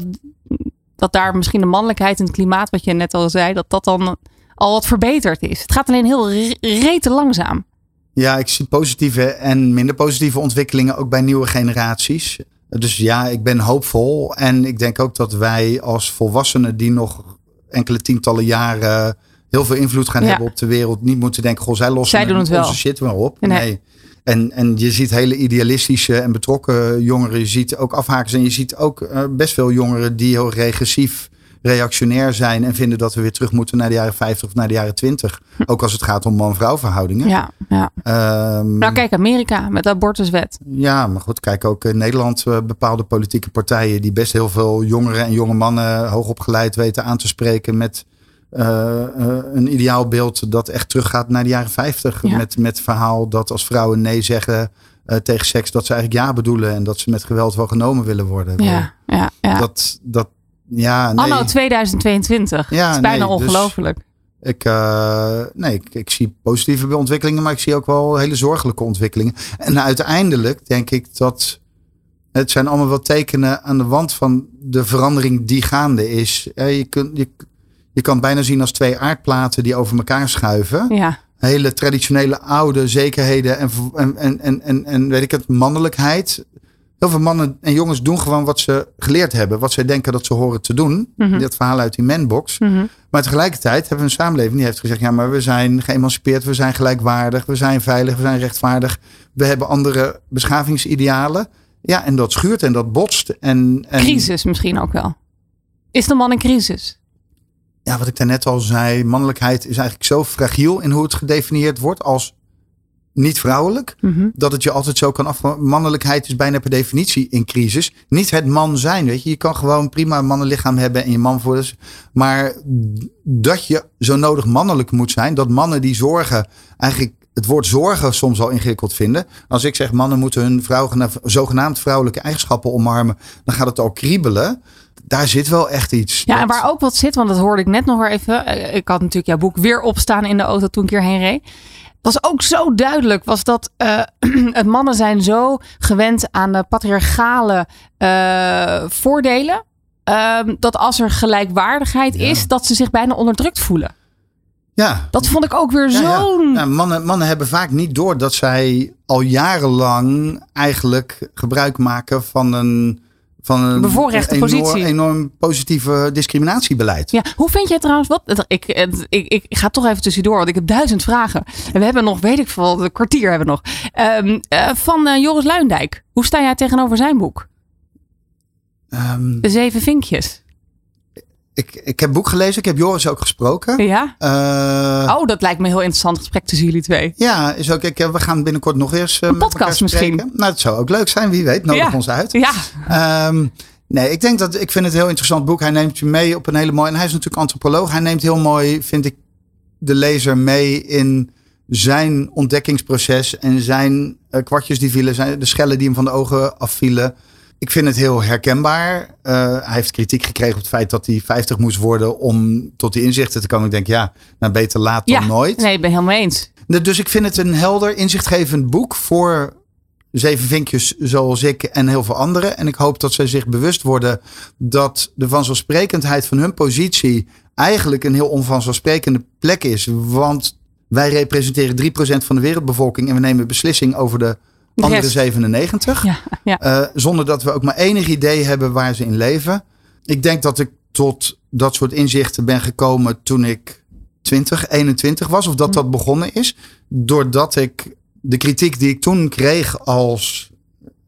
dat daar misschien de mannelijkheid en het klimaat, wat je net al zei, dat dat dan al wat verbeterd is. Het gaat alleen heel re- rete langzaam. Ja, ik zie positieve en minder positieve ontwikkelingen ook bij nieuwe generaties. Dus ja, ik ben hoopvol. En ik denk ook dat wij als volwassenen die nog enkele tientallen jaren heel veel invloed gaan Ja. hebben op de wereld, niet moeten denken, goh, zij lossen Zij doen het wel. onze shit wel op. Nee. Nee. En, en je ziet hele idealistische en betrokken jongeren. Je ziet ook afhakers en je ziet ook eh, best veel jongeren die heel regressief reactionair zijn en vinden dat we weer terug moeten naar de jaren 50 of naar de jaren 20. Ook als het gaat om man-vrouw verhoudingen. Ja, ja. Ehm, Nou kijk, Amerika met de abortuswet. ja, maar goed, kijk ook in Nederland eh, bepaalde politieke partijen die best heel veel jongeren en jonge mannen hoogopgeleid weten aan te spreken met eh, eh, een ideaalbeeld dat echt teruggaat naar de jaren 50. Ja. Met, met het verhaal dat als vrouwen nee zeggen tegen seks, dat ze eigenlijk ja bedoelen en dat ze met geweld wel genomen willen worden. Ja, ja, ja. Dat, dat, ja, nee. Anno 2022. Ja, dat is bijna nee, dus- ongelooflijk. Ik, eh, nee, ik, ik zie positieve ontwikkelingen, maar ik zie ook wel hele zorgelijke ontwikkelingen. En uiteindelijk denk ik dat het zijn allemaal wel tekenen aan de wand van de verandering die gaande is. Je, kunt, je, je kan het bijna zien als twee aardplaten die over elkaar schuiven. Ja, Hele traditionele oude zekerheden en, en, en, en, en, en weet ik het, mannelijkheid. Heel veel mannen en jongens doen gewoon wat ze geleerd hebben. Wat zij denken dat ze horen te doen. Mhm. Dit verhaal uit die manbox. Mhm. Maar tegelijkertijd hebben we een samenleving die heeft gezegd: ja, maar we zijn geëmancipeerd, we zijn gelijkwaardig, we zijn veilig, we zijn rechtvaardig. We hebben andere beschavingsidealen. Ja, en dat schuurt en dat botst. En, en crisis misschien ook wel. Is de man in crisis? ja, wat ik daarnet al zei, mannelijkheid is eigenlijk zo fragiel in hoe het gedefinieerd wordt als niet vrouwelijk. Mhm. Dat het je altijd zo kan af. Mannelijkheid is bijna per definitie in crisis. Niet het man zijn, weet je. Je kan gewoon prima een mannenlichaam hebben en je man voor. Maar dat je zo nodig mannelijk moet zijn. Dat mannen die zorgen, eigenlijk het woord zorgen soms al ingewikkeld vinden. Als ik zeg mannen moeten hun vrouw, zogenaamd vrouwelijke eigenschappen omarmen. Dan gaat het al kriebelen. Daar zit wel echt iets. Ja, en waar ook wat zit, want dat hoorde ik net nog weer even. Eh, Ik had natuurlijk jouw boek weer opstaan in de auto toen ik hierheen reed. Was ook zo duidelijk, was dat eh, [CLEARS THROAT] het mannen zijn zo gewend aan de patriarchale eh, voordelen. ehm, dat als er gelijkwaardigheid Ja. is, dat ze zich bijna onderdrukt voelen. ja, Dat vond ik ook weer ja. zo'n. Ja, mannen, mannen hebben vaak niet door dat zij al jarenlang eigenlijk gebruik maken van een, van een Bevoorrechte enorm, positie. enorm positieve discriminatiebeleid. Ja, hoe vind jij trouwens wat? Ik, ik, ik, ik ga toch even tussendoor, want ik heb duizend vragen. En we hebben nog, weet ik veel, een kwartier hebben we nog. Ehm, eh, van eh, Joris Luindijk. Hoe sta jij tegenover zijn boek? Ehm, De Zeven Vinkjes. Ik, ik heb boek gelezen, ik heb Joris ook gesproken. Ja? Eh, Oh, dat lijkt me een heel interessant gesprek tussen jullie twee. Ja, is ook, ik, eh, we gaan binnenkort nog eens eh, Een podcast misschien. Nou, het zou ook leuk zijn, wie weet. Nodig Ja. ons uit. Ja, Ehm, nee, ik denk dat ik vind het een heel interessant boek. Hij neemt je mee op een hele mooie. En hij is natuurlijk antropoloog. Hij neemt heel mooi, vind ik, de lezer mee in zijn ontdekkingsproces en zijn kwartjes die vielen, zijn de schellen die hem van de ogen afvielen. Ik vind het heel herkenbaar. Eh, hij heeft kritiek gekregen op het feit dat hij 50 moest worden om tot die inzichten te komen. Ik denk, ja, nou beter laat dan ja. nooit. Nee, ik ben helemaal eens. Dus ik vind het een helder, inzichtgevend boek voor zeven vinkjes zoals ik en heel veel anderen. En ik hoop dat zij zich bewust worden dat de vanzelfsprekendheid van hun positie eigenlijk een heel onvanzelfsprekende plek is. Want wij representeren 3% van de wereldbevolking en we nemen beslissing over De andere rest. 97. Ja, ja. Eh, zonder dat we ook maar enig idee hebben waar ze in leven. Ik denk dat ik tot dat soort inzichten ben gekomen toen ik 20, 21 was. Of dat dat begonnen is. Doordat ik de kritiek die ik toen kreeg als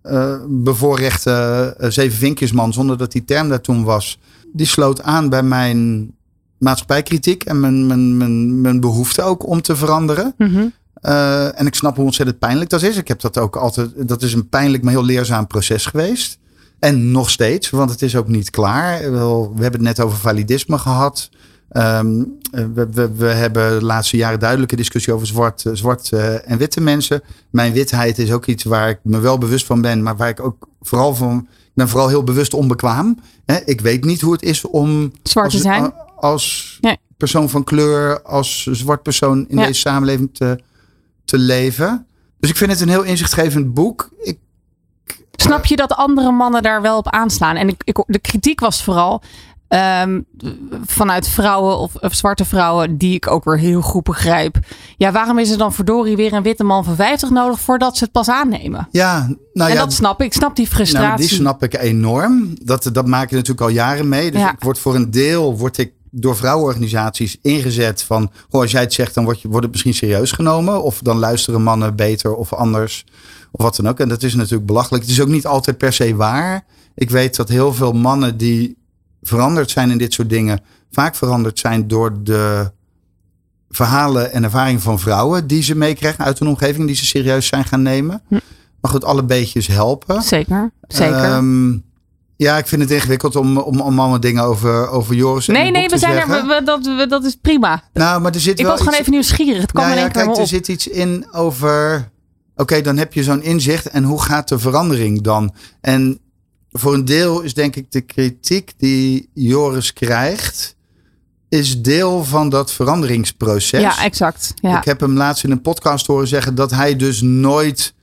eh, bevoorrechte eh, zeven vinkjesman, zonder dat die term daar toen was, die sloot aan bij mijn maatschappijkritiek en mijn, mijn, mijn, mijn behoefte ook om te veranderen. Mhm. Eh, en ik snap hoe ontzettend pijnlijk dat is. Ik heb dat ook altijd. Dat is een pijnlijk, maar heel leerzaam proces geweest. En nog steeds, want het is ook niet klaar. We hebben het net over validisme gehad. Ehm, we, we, we, hebben de laatste jaren duidelijke discussie over zwart, zwart uh, en witte mensen. Mijn witheid is ook iets waar ik me wel bewust van ben, maar waar ik ook vooral van. Ik ben vooral heel bewust onbekwaam. Ik weet niet hoe het is om. Zwart te zijn. Als nee. persoon van kleur, als zwart persoon in deze samenleving te, te leven. Dus ik vind het een heel inzichtgevend boek. Ik, Snap je dat andere mannen daar wel op aanslaan? En ik, ik, de kritiek was vooral um, vanuit vrouwen of, of, zwarte vrouwen, die ik ook weer heel goed begrijp. Ja, waarom is er dan verdorie weer een witte man van 50 nodig voordat ze het pas aannemen? Ja, nou en ja, dat snap ik. Ik snap die frustratie. Nou, die snap ik enorm. Dat, dat maak je natuurlijk al jaren mee. Dus ja. ik word voor een deel word ik door vrouwenorganisaties ingezet van, goh, als jij het zegt, dan wordt, je, wordt het misschien serieus genomen. Of dan luisteren mannen beter of anders. Of wat dan ook. En dat is natuurlijk belachelijk. Het is ook niet altijd per se waar. Ik weet dat heel veel mannen die veranderd zijn in dit soort dingen, vaak veranderd zijn door de verhalen en ervaringen van vrouwen die ze meekrijgen uit hun omgeving, die ze serieus zijn gaan nemen. Hm. Maar goed, alle beetjes helpen. Zeker, zeker. Um, ja, ik vind het ingewikkeld om, om, om allemaal dingen over, over Joris Nee, nee, we zijn zeggen. er. We, dat, we, dat is prima. Nou, maar er zit ik wel was gewoon even nieuwsgierig. Het kwam nou, in ja, kijk, er zit iets in over. Oké, dan heb je zo'n inzicht. En hoe gaat de verandering dan? En voor een deel is denk ik de kritiek die Joris krijgt, is deel van dat veranderingsproces. Ja, exact. Ja. Ik heb hem laatst in een podcast horen zeggen dat hij dus nooit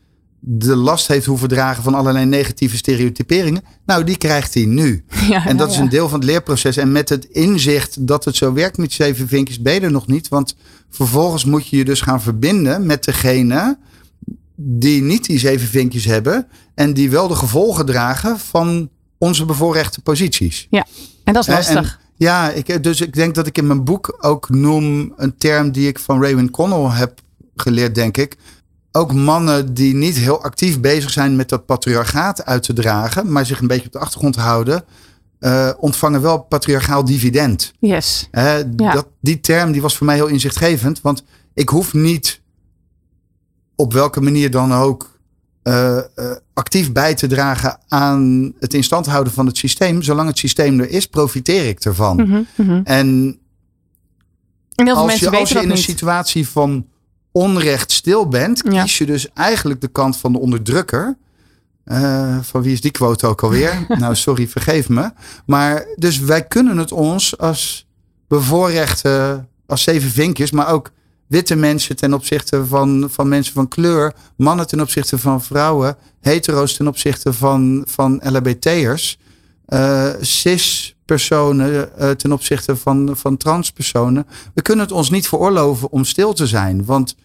de last heeft hoeven dragen van allerlei negatieve stereotyperingen. Nou, die krijgt hij nu. [LAUGHS] Ja, en dat ja, is een deel van het leerproces. En met het inzicht dat het zo werkt met zeven vinkjes, ben je er nog niet. Want vervolgens moet je je dus gaan verbinden met degene die niet die zeven vinkjes hebben. En die wel de gevolgen dragen van onze bevoorrechte posities. Ja, en dat is lastig. En, ja, ik, dus ik denk dat ik in mijn boek ook noem een term die ik van Raymond Connell heb geleerd, denk ik. Ook mannen die niet heel actief bezig zijn met dat patriarchaat uit te dragen, maar zich een beetje op de achtergrond houden, uh, ontvangen wel patriarchaal dividend. Yes. Uh, ja. dat, die term die was voor mij heel inzichtgevend, want ik hoef niet op welke manier dan ook uh, uh, actief bij te dragen aan het instand houden van het systeem. Zolang het systeem er is, profiteer ik ervan. Mm -hmm, mm -hmm. En, en heel veel als mensen je, als je in niet. een situatie van onrecht stil bent, Ja. kies je dus eigenlijk de kant van de onderdrukker. Uh, van wie is die quote ook alweer? [LAUGHS] nou, sorry, vergeef me. Maar dus wij kunnen het ons als bevoorrechte, als zeven vinkjes, maar ook witte mensen ten opzichte van, van mensen van kleur, mannen ten opzichte van vrouwen, hetero's ten opzichte van, van LHBT'ers, uh, cis-personen uh, ten opzichte van, van transpersonen. We kunnen het ons niet veroorloven om stil te zijn, want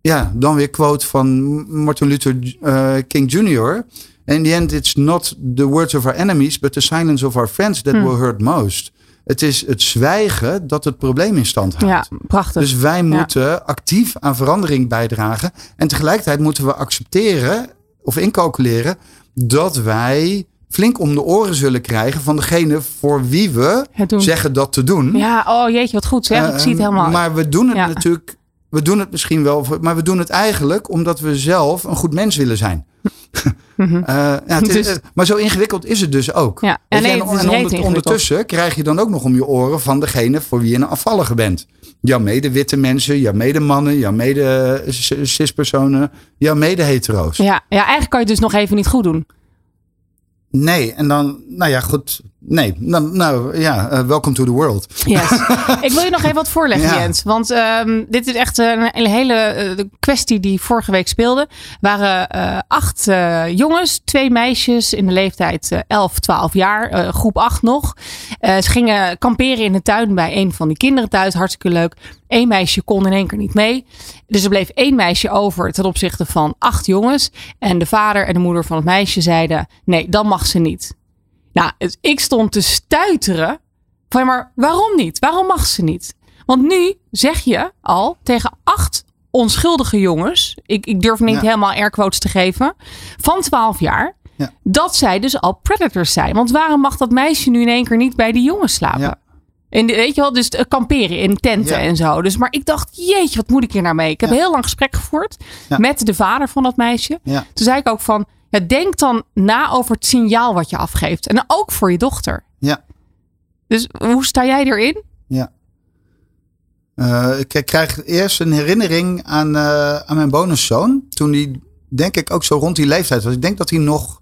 ja, dan weer quote van Martin Luther uh, King Jr. In the end, it's not the words of our enemies, but the silence of our friends that Hmm. will hurt most. Het is het zwijgen dat het probleem in stand houdt. Ja, prachtig. Dus wij moeten actief aan verandering bijdragen. En tegelijkertijd moeten we accepteren of incalculeren dat wij flink om de oren zullen krijgen van degene voor wie we zeggen dat te doen. Ja, oh jeetje, wat goed zeg. ik zie het Eh, helemaal. Maar we doen het Ja. natuurlijk, we doen het misschien wel, maar we doen het eigenlijk omdat we zelf een goed mens willen zijn. [LAUGHS] Mhm. Eh, ja, het is- Dus- maar zo ingewikkeld is het dus ook. Ja, ja, je, en onder- ondertussen krijg je dan ook nog om je oren van degene voor wie je een afvallige bent. Jouw mede-witte mensen, jouw mede-mannen, jouw mede-cispersonen, jouw mede-hetero's. Ja, ja, eigenlijk kan je het dus nog even niet goed doen. Nee, en dan, nou ja, goed. Nee, nou, nou ja, eh, welcome to the world. Yes. [LAUGHS] ik wil je nog even wat voorleggen, Ja. Jens. Want ehm, dit is echt een, hele eh, kwestie die vorige week speelde. Er waren eh, acht jongens, twee meisjes in de leeftijd eh 11, 12 jaar, groep 8 nog. Ze gingen kamperen in de tuin bij een van die kinderen thuis. Hartstikke leuk. Eén meisje kon in één keer niet mee. Dus er bleef één meisje over ten opzichte van acht jongens. En de vader en de moeder van het meisje zeiden: nee, dan mag ze niet. Nou, ik stond te stuiteren. Van, maar waarom niet? Waarom mag ze niet? Want nu zeg je al tegen acht onschuldige jongens. Ik, ik durf niet Ja. helemaal air quotes te geven. Van 12 jaar. Ja. Dat zij dus al predators zijn. Want waarom mag dat meisje nu in één keer niet bij die jongens slapen? Ja. De, weet je wel, dus kamperen in tenten en zo. Dus, maar ik dacht, jeetje, wat moet ik hier nou mee? Ik heb heel lang gesprek gevoerd met de vader van dat meisje. Toen zei ik ook van, ja, denk dan na over het signaal wat je afgeeft. En ook voor je dochter. Ja. Dus hoe sta jij erin? Ja. Eh, ik krijg eerst een herinnering aan, eh, aan mijn bonuszoon. Toen hij, denk ik, ook zo rond die leeftijd was. Ik denk dat hij nog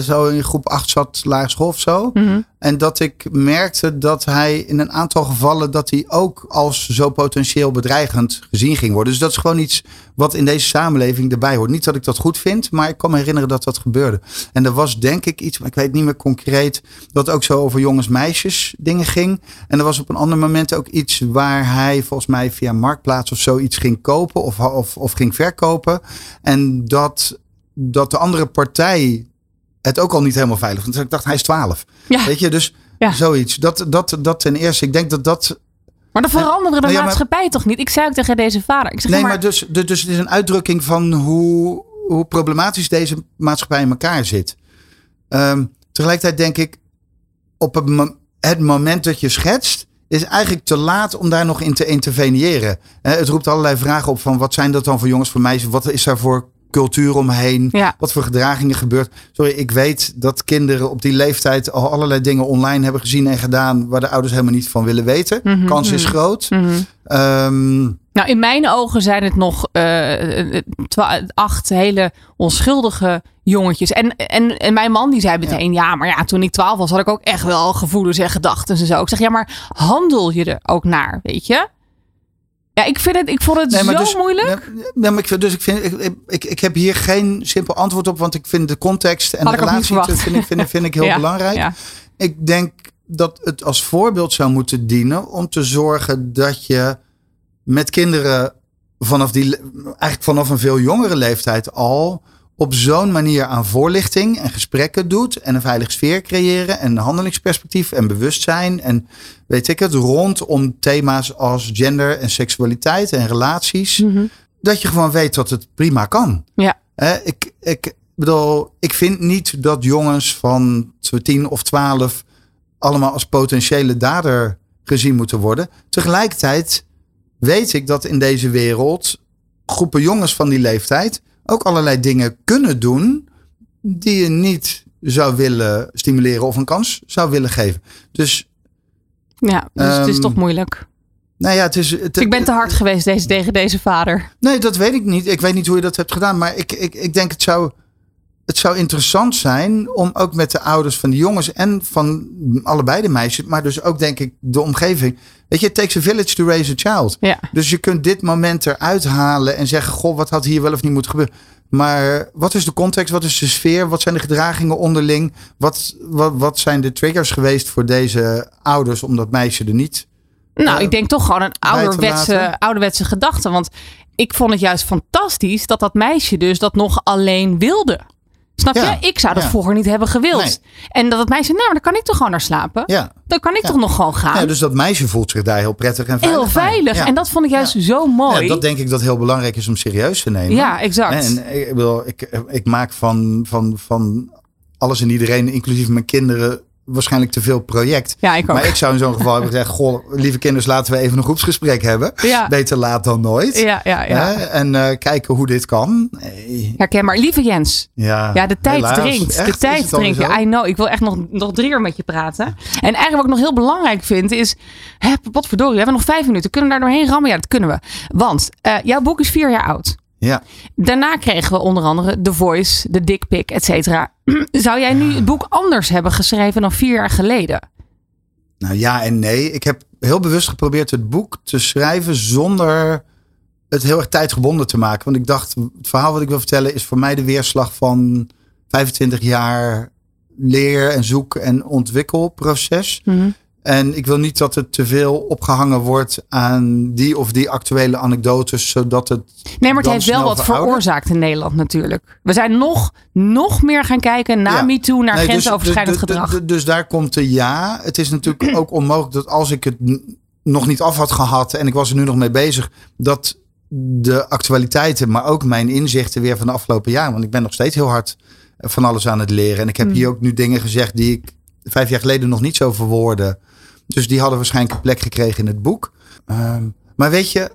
zo in groep 8 zat, lagere school of zo. Mhm. En dat ik merkte dat hij in een aantal gevallen dat hij ook als zo potentieel bedreigend gezien ging worden. Dus dat is gewoon iets wat in deze samenleving erbij hoort. Niet dat ik dat goed vind, maar ik kan me herinneren dat dat gebeurde. En er was denk ik iets, maar ik weet niet meer concreet, dat ook zo over jongens, meisjes dingen ging. En er was op een ander moment ook iets waar hij volgens mij via Marktplaats of zoiets ging kopen of, of, of ging verkopen. En dat, dat de andere partij het ook al niet helemaal veilig vond. Dus ik dacht, hij is 12. Ja. Weet je, dus Ja. zoiets. Dat, dat, dat ten eerste. Ik denk dat dat. Maar dan veranderen de Nou maar- maatschappij toch niet? Ik zei ook tegen deze vader. Ik zeg, Nee, maar, dus, dus, dus het is een uitdrukking van hoe, hoe problematisch deze maatschappij in elkaar zit. Ehm, tegelijkertijd denk ik, op het, het moment dat je schetst, is eigenlijk te laat om daar nog in te interveneren. Eh, het roept allerlei vragen op van wat zijn dat dan voor jongens, voor meisjes? Wat is daar voor cultuur omheen? Ja. Wat voor gedragingen gebeurt? Sorry, ik weet dat kinderen op die leeftijd al allerlei dingen online hebben gezien en gedaan waar de ouders helemaal niet van willen weten. Mhm, Kans is mhm. groot. Mhm. Ehm, Nou, in mijn ogen zijn het nog twa- acht hele onschuldige jongetjes. En, en, en mijn man die zei meteen, ja. maar ja, toen ik twaalf was, had ik ook echt wel gevoelens en gedachten en zo. Ik zeg, ja, maar handel je er ook naar, weet je? Ja, ik, vind het, ik vond het Nee, zo dus- moeilijk. Ja, maar ik, vind- dus ik, vind, ik, ik, ik heb hier geen simpel antwoord op, want ik vind de context en Had de relatie vind ik, vind, ik- vind ik heel [LAUGHS] Ja, belangrijk. ja. Ik denk dat het als voorbeeld zou moeten dienen om te zorgen dat je met kinderen vanaf die, eigenlijk vanaf een veel jongere leeftijd al op zo'n manier aan voorlichting en gesprekken doet en een veilige sfeer creëren en een handelingsperspectief en bewustzijn en weet ik het rondom thema's als gender en seksualiteit en relaties Mhm. dat je gewoon weet dat het prima kan. Ja. Ik, ik bedoel, ik vind niet dat jongens van 10 of 12 allemaal als potentiële dader gezien moeten worden. Tegelijkertijd weet ik dat in deze wereld groepen jongens van die leeftijd ook allerlei dingen kunnen doen die je niet zou willen stimuleren of een kans zou willen geven. Dus, Ja, dus het is Ehm, toch moeilijk. nou ja, het is. Het, ik ben te hard geweest deze, tegen deze vader. Nee, dat weet ik niet. Ik weet niet hoe je dat hebt gedaan. Maar ik, ik, ik denk het zou, het zou interessant zijn om ook met de ouders van de jongens en van allebei de meisjes, maar dus ook denk ik de omgeving. Weet je, it takes a village to raise a child. Ja. Dus je kunt dit moment eruit halen en zeggen: Goh, wat had hier wel of niet moeten gebeuren. Maar wat is de context? Wat is de sfeer? Wat zijn de gedragingen onderling? Wat, wat, wat zijn de triggers geweest voor deze ouders om dat meisje er niet Nou, eh, ik denk toch gewoon een ouderwetse, ouderwetse gedachte. Want ik vond het juist fantastisch dat dat meisje dus dat nog alleen wilde. Snap Ja, je? Ik zou dat ja. vroeger niet hebben gewild. Nee. En dat het meisje, nou, maar dan kan ik toch gewoon naar slapen. Ja. Dan kan ik toch nog gewoon gaan. ja, dus dat meisje voelt zich daar heel prettig en veilig. Heel veilig. En dat vond ik juist zo mooi. Ja, dat denk ik dat heel belangrijk is om serieus te nemen. Ja, exact. En ik, ik, ik maak van, van, van alles en iedereen, inclusief mijn kinderen, waarschijnlijk te veel project. ja, ik. Maar ik zou in zo'n geval hebben gezegd: [LAUGHS] Goh, lieve kinders, laten we even een groepsgesprek hebben. Ja. Beter laat dan nooit. ja, ja, ja. Hè? En eh, kijken hoe dit kan. Nee. Herkenbaar. Lieve Jens. Ja, Ja, de tijd helaas. dringt. Echt? De tijd dringt. I know. Ik wil echt nog, nog drie uur met je praten. En eigenlijk wat ik nog heel belangrijk vind is... Hè, wat verdorie, we hebben nog vijf minuten. Kunnen we daar doorheen rammen? Ja, dat kunnen we. Want eh, jouw boek is vier jaar oud. Ja. Daarna kregen we onder andere The Voice, The Dick Pic, et cetera. [CLEARS THROAT] Zou jij nu het boek anders hebben geschreven dan vier jaar geleden? Nou ja en nee. Ik heb heel bewust geprobeerd het boek te schrijven zonder het heel erg tijdgebonden te maken. Want ik dacht, het verhaal wat ik wil vertellen is voor mij de weerslag van 25 jaar leer- en zoek- en ontwikkelproces. En ik wil niet dat het te veel opgehangen wordt aan die of die actuele anekdotes, zodat het. Nee, maar het heeft wel wat veroorzaakt in Nederland natuurlijk. We zijn nog, nog meer gaan kijken na Ja. MeToo naar Nee, dus- grensoverschrijdend dus- gedrag. Dus, daar komt de ja. Het is natuurlijk ook onmogelijk dat als ik het nog niet af had gehad en ik was er nu nog mee bezig, dat de actualiteiten, maar ook mijn inzichten weer van de afgelopen jaren, want ik ben nog steeds heel hard van alles aan het leren. En ik heb Hmm. hier ook nu dingen gezegd die ik vijf jaar geleden nog niet zo verwoordde. Dus die hadden waarschijnlijk een plek gekregen in het boek. Ehm, maar weet je,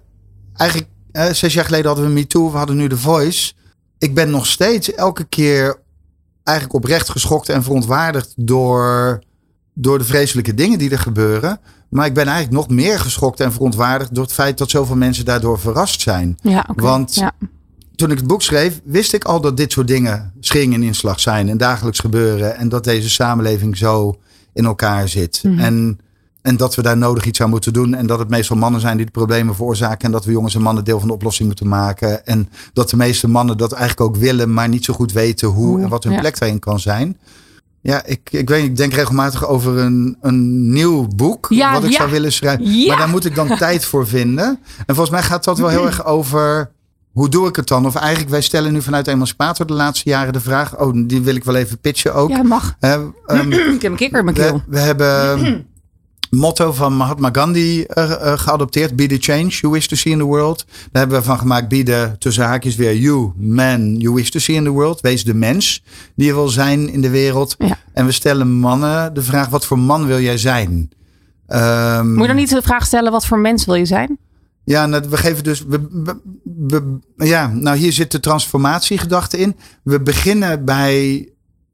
eigenlijk eh, zes jaar geleden hadden we Me Too, we hadden nu The Voice. Ik ben nog steeds elke keer eigenlijk oprecht geschokt en verontwaardigd door, door de vreselijke dingen die er gebeuren. Maar ik ben eigenlijk nog meer geschokt en verontwaardigd door het feit dat zoveel mensen daardoor verrast zijn. Ja. Want ja. toen ik het boek schreef, wist ik al dat dit soort dingen schering en inslag zijn en dagelijks gebeuren. En dat deze samenleving zo in elkaar zit. Mhm. En, en dat we daar nodig iets aan moeten doen. En dat het meestal mannen zijn die de problemen veroorzaken. En dat we jongens en mannen deel van de oplossing moeten maken. En dat de meeste mannen dat eigenlijk ook willen, maar niet zo goed weten hoe en wat hun ja. plek daarin kan zijn. Ja, ik, ik weet, ik denk regelmatig over een, een nieuw boek. Ja, wat ik ja. zou willen schrijven. Maar daar moet ik dan [LAUGHS] tijd voor vinden. En volgens mij gaat dat wel heel erg over. Hoe doe ik het dan? Of eigenlijk, wij stellen nu vanuit Emancipator de laatste jaren de vraag. Oh, die wil ik wel even pitchen ook. ja, mag. Eh, ehm, [CLEARS THROAT] Ik heb een kikker in mijn we, keel. we hebben [CLEARS THROAT] motto van Mahatma Gandhi eh, eh, geadopteerd. Be the change you wish to see in the world. Daar hebben we van gemaakt. Be the, tussen haakjes weer, you, man, you wish to see in the world. Wees de mens die je wil zijn in de wereld. Ja. En we stellen mannen de vraag, wat voor man wil jij zijn? Ehm, Moet je dan niet de vraag stellen, wat voor mens wil je zijn? ja, nou, we geven dus. We, we- we- ja, nou, hier zit de transformatiegedachte in. We beginnen bij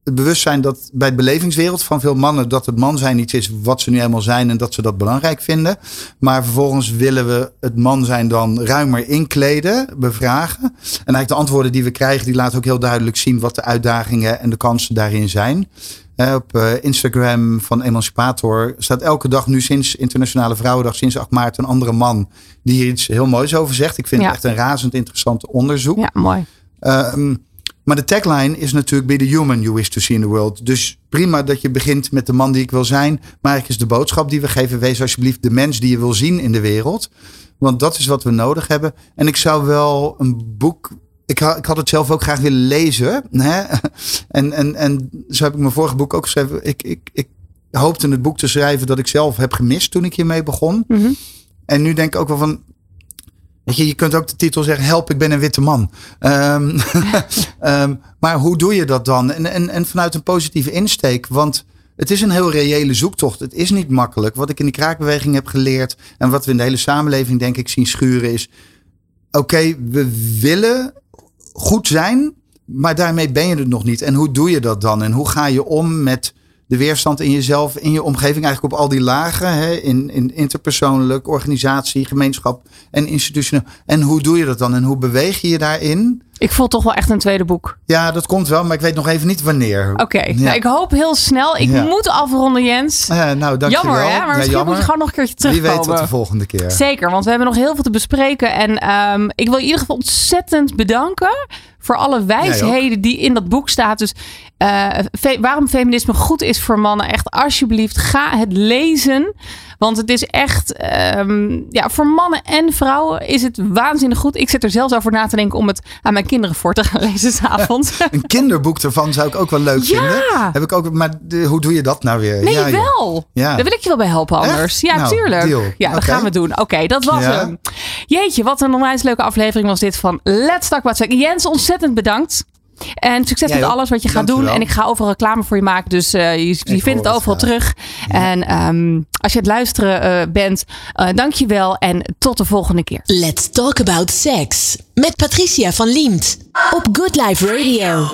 het bewustzijn dat bij de belevingswereld van veel mannen dat het man zijn iets is wat ze nu helemaal zijn en dat ze dat belangrijk vinden. Maar vervolgens willen we het man zijn dan ruimer inkleden, bevragen. En eigenlijk de antwoorden die we krijgen, die laten ook heel duidelijk zien wat de uitdagingen en de kansen daarin zijn. Eh, op eh, Instagram van Emancipator staat elke dag nu sinds Internationale Vrouwendag, sinds 8 maart, een andere man die hier iets heel moois over zegt. Ik vind Ja. het echt een razend interessant onderzoek. Ja, mooi. Ehm, maar de tagline is natuurlijk be the human you wish to see in the world. Dus prima dat je begint met de man die ik wil zijn. Maar eigenlijk is de boodschap die we geven, wees alsjeblieft de mens die je wil zien in de wereld. Want dat is wat we nodig hebben. En ik zou wel een boek. Ik had, ik had het zelf ook graag willen lezen. Hè? [LAUGHS] En, en, en zo heb ik mijn vorige boek ook geschreven. Ik, ik, ik hoopte het boek te schrijven dat ik zelf heb gemist toen ik hiermee begon. Mhm. En nu denk ik ook wel van. Je, kunt ook de titel zeggen: Help, ik ben een witte man. Ehm, [LAUGHS] ehm, maar hoe doe je dat dan? En, en, vanuit een positieve insteek. Want het is een heel reële zoektocht. Het is niet makkelijk. Wat ik in die kraakbeweging heb geleerd. En wat we in de hele samenleving, denk ik, zien schuren is. Oké, we willen goed zijn. Maar daarmee ben je het nog niet. En hoe doe je dat dan? En hoe ga je om met de weerstand in jezelf, in je omgeving, eigenlijk op al die lagen, hè, in, in interpersoonlijk, organisatie, gemeenschap en institutioneel. En hoe doe je dat dan? En hoe beweeg je je daarin? Ik voel toch wel echt een tweede boek. Ja, dat komt wel, maar ik weet nog even niet wanneer. Oké, Ja. nou, ik hoop heel snel. Ik Ja. moet afronden, Jens. Eh, nou, dankjewel. Jammer, hè? Maar Ja, misschien jammer. moet je gewoon nog een keertje Wie terugkomen. weet tot de volgende keer. Zeker, want we hebben nog heel veel te bespreken. En ehm, ik wil in ieder geval ontzettend bedanken voor alle wijsheden die in dat boek staat. Dus eh, fe- waarom feminisme goed is voor mannen. Echt alsjeblieft, ga het lezen. Want het is echt, ehm, ja, voor mannen en vrouwen is het waanzinnig goed. Ik zit er zelfs over na te denken om het aan mijn kinderen voor te gaan [LAUGHS] lezen s'avonds. Een kinderboek ervan zou ik ook wel leuk Ja. vinden. Heb ik ook, maar de- hoe doe je dat nou weer? Nee, Ja, wel. Ja. Daar wil ik je wel bij helpen anders. Echt? Ja, Nou, tuurlijk. deal. Ja, dat gaan we doen. Oké, dat was hem. Jeetje, wat een onwijs leuke aflevering was dit van Let's Talk Sex. Jens, ontzettend bedankt. En succes Jij met ook. alles wat je gaat Dankjewel. doen. En ik ga overal reclame voor je maken. Dus eh, je, vindt het overal terug. En ehm, als je het luisteren eh, bent, eh dank je wel. En tot de volgende keer. Let's talk about sex. Met Patricia van Liemt. Op Good Life Radio.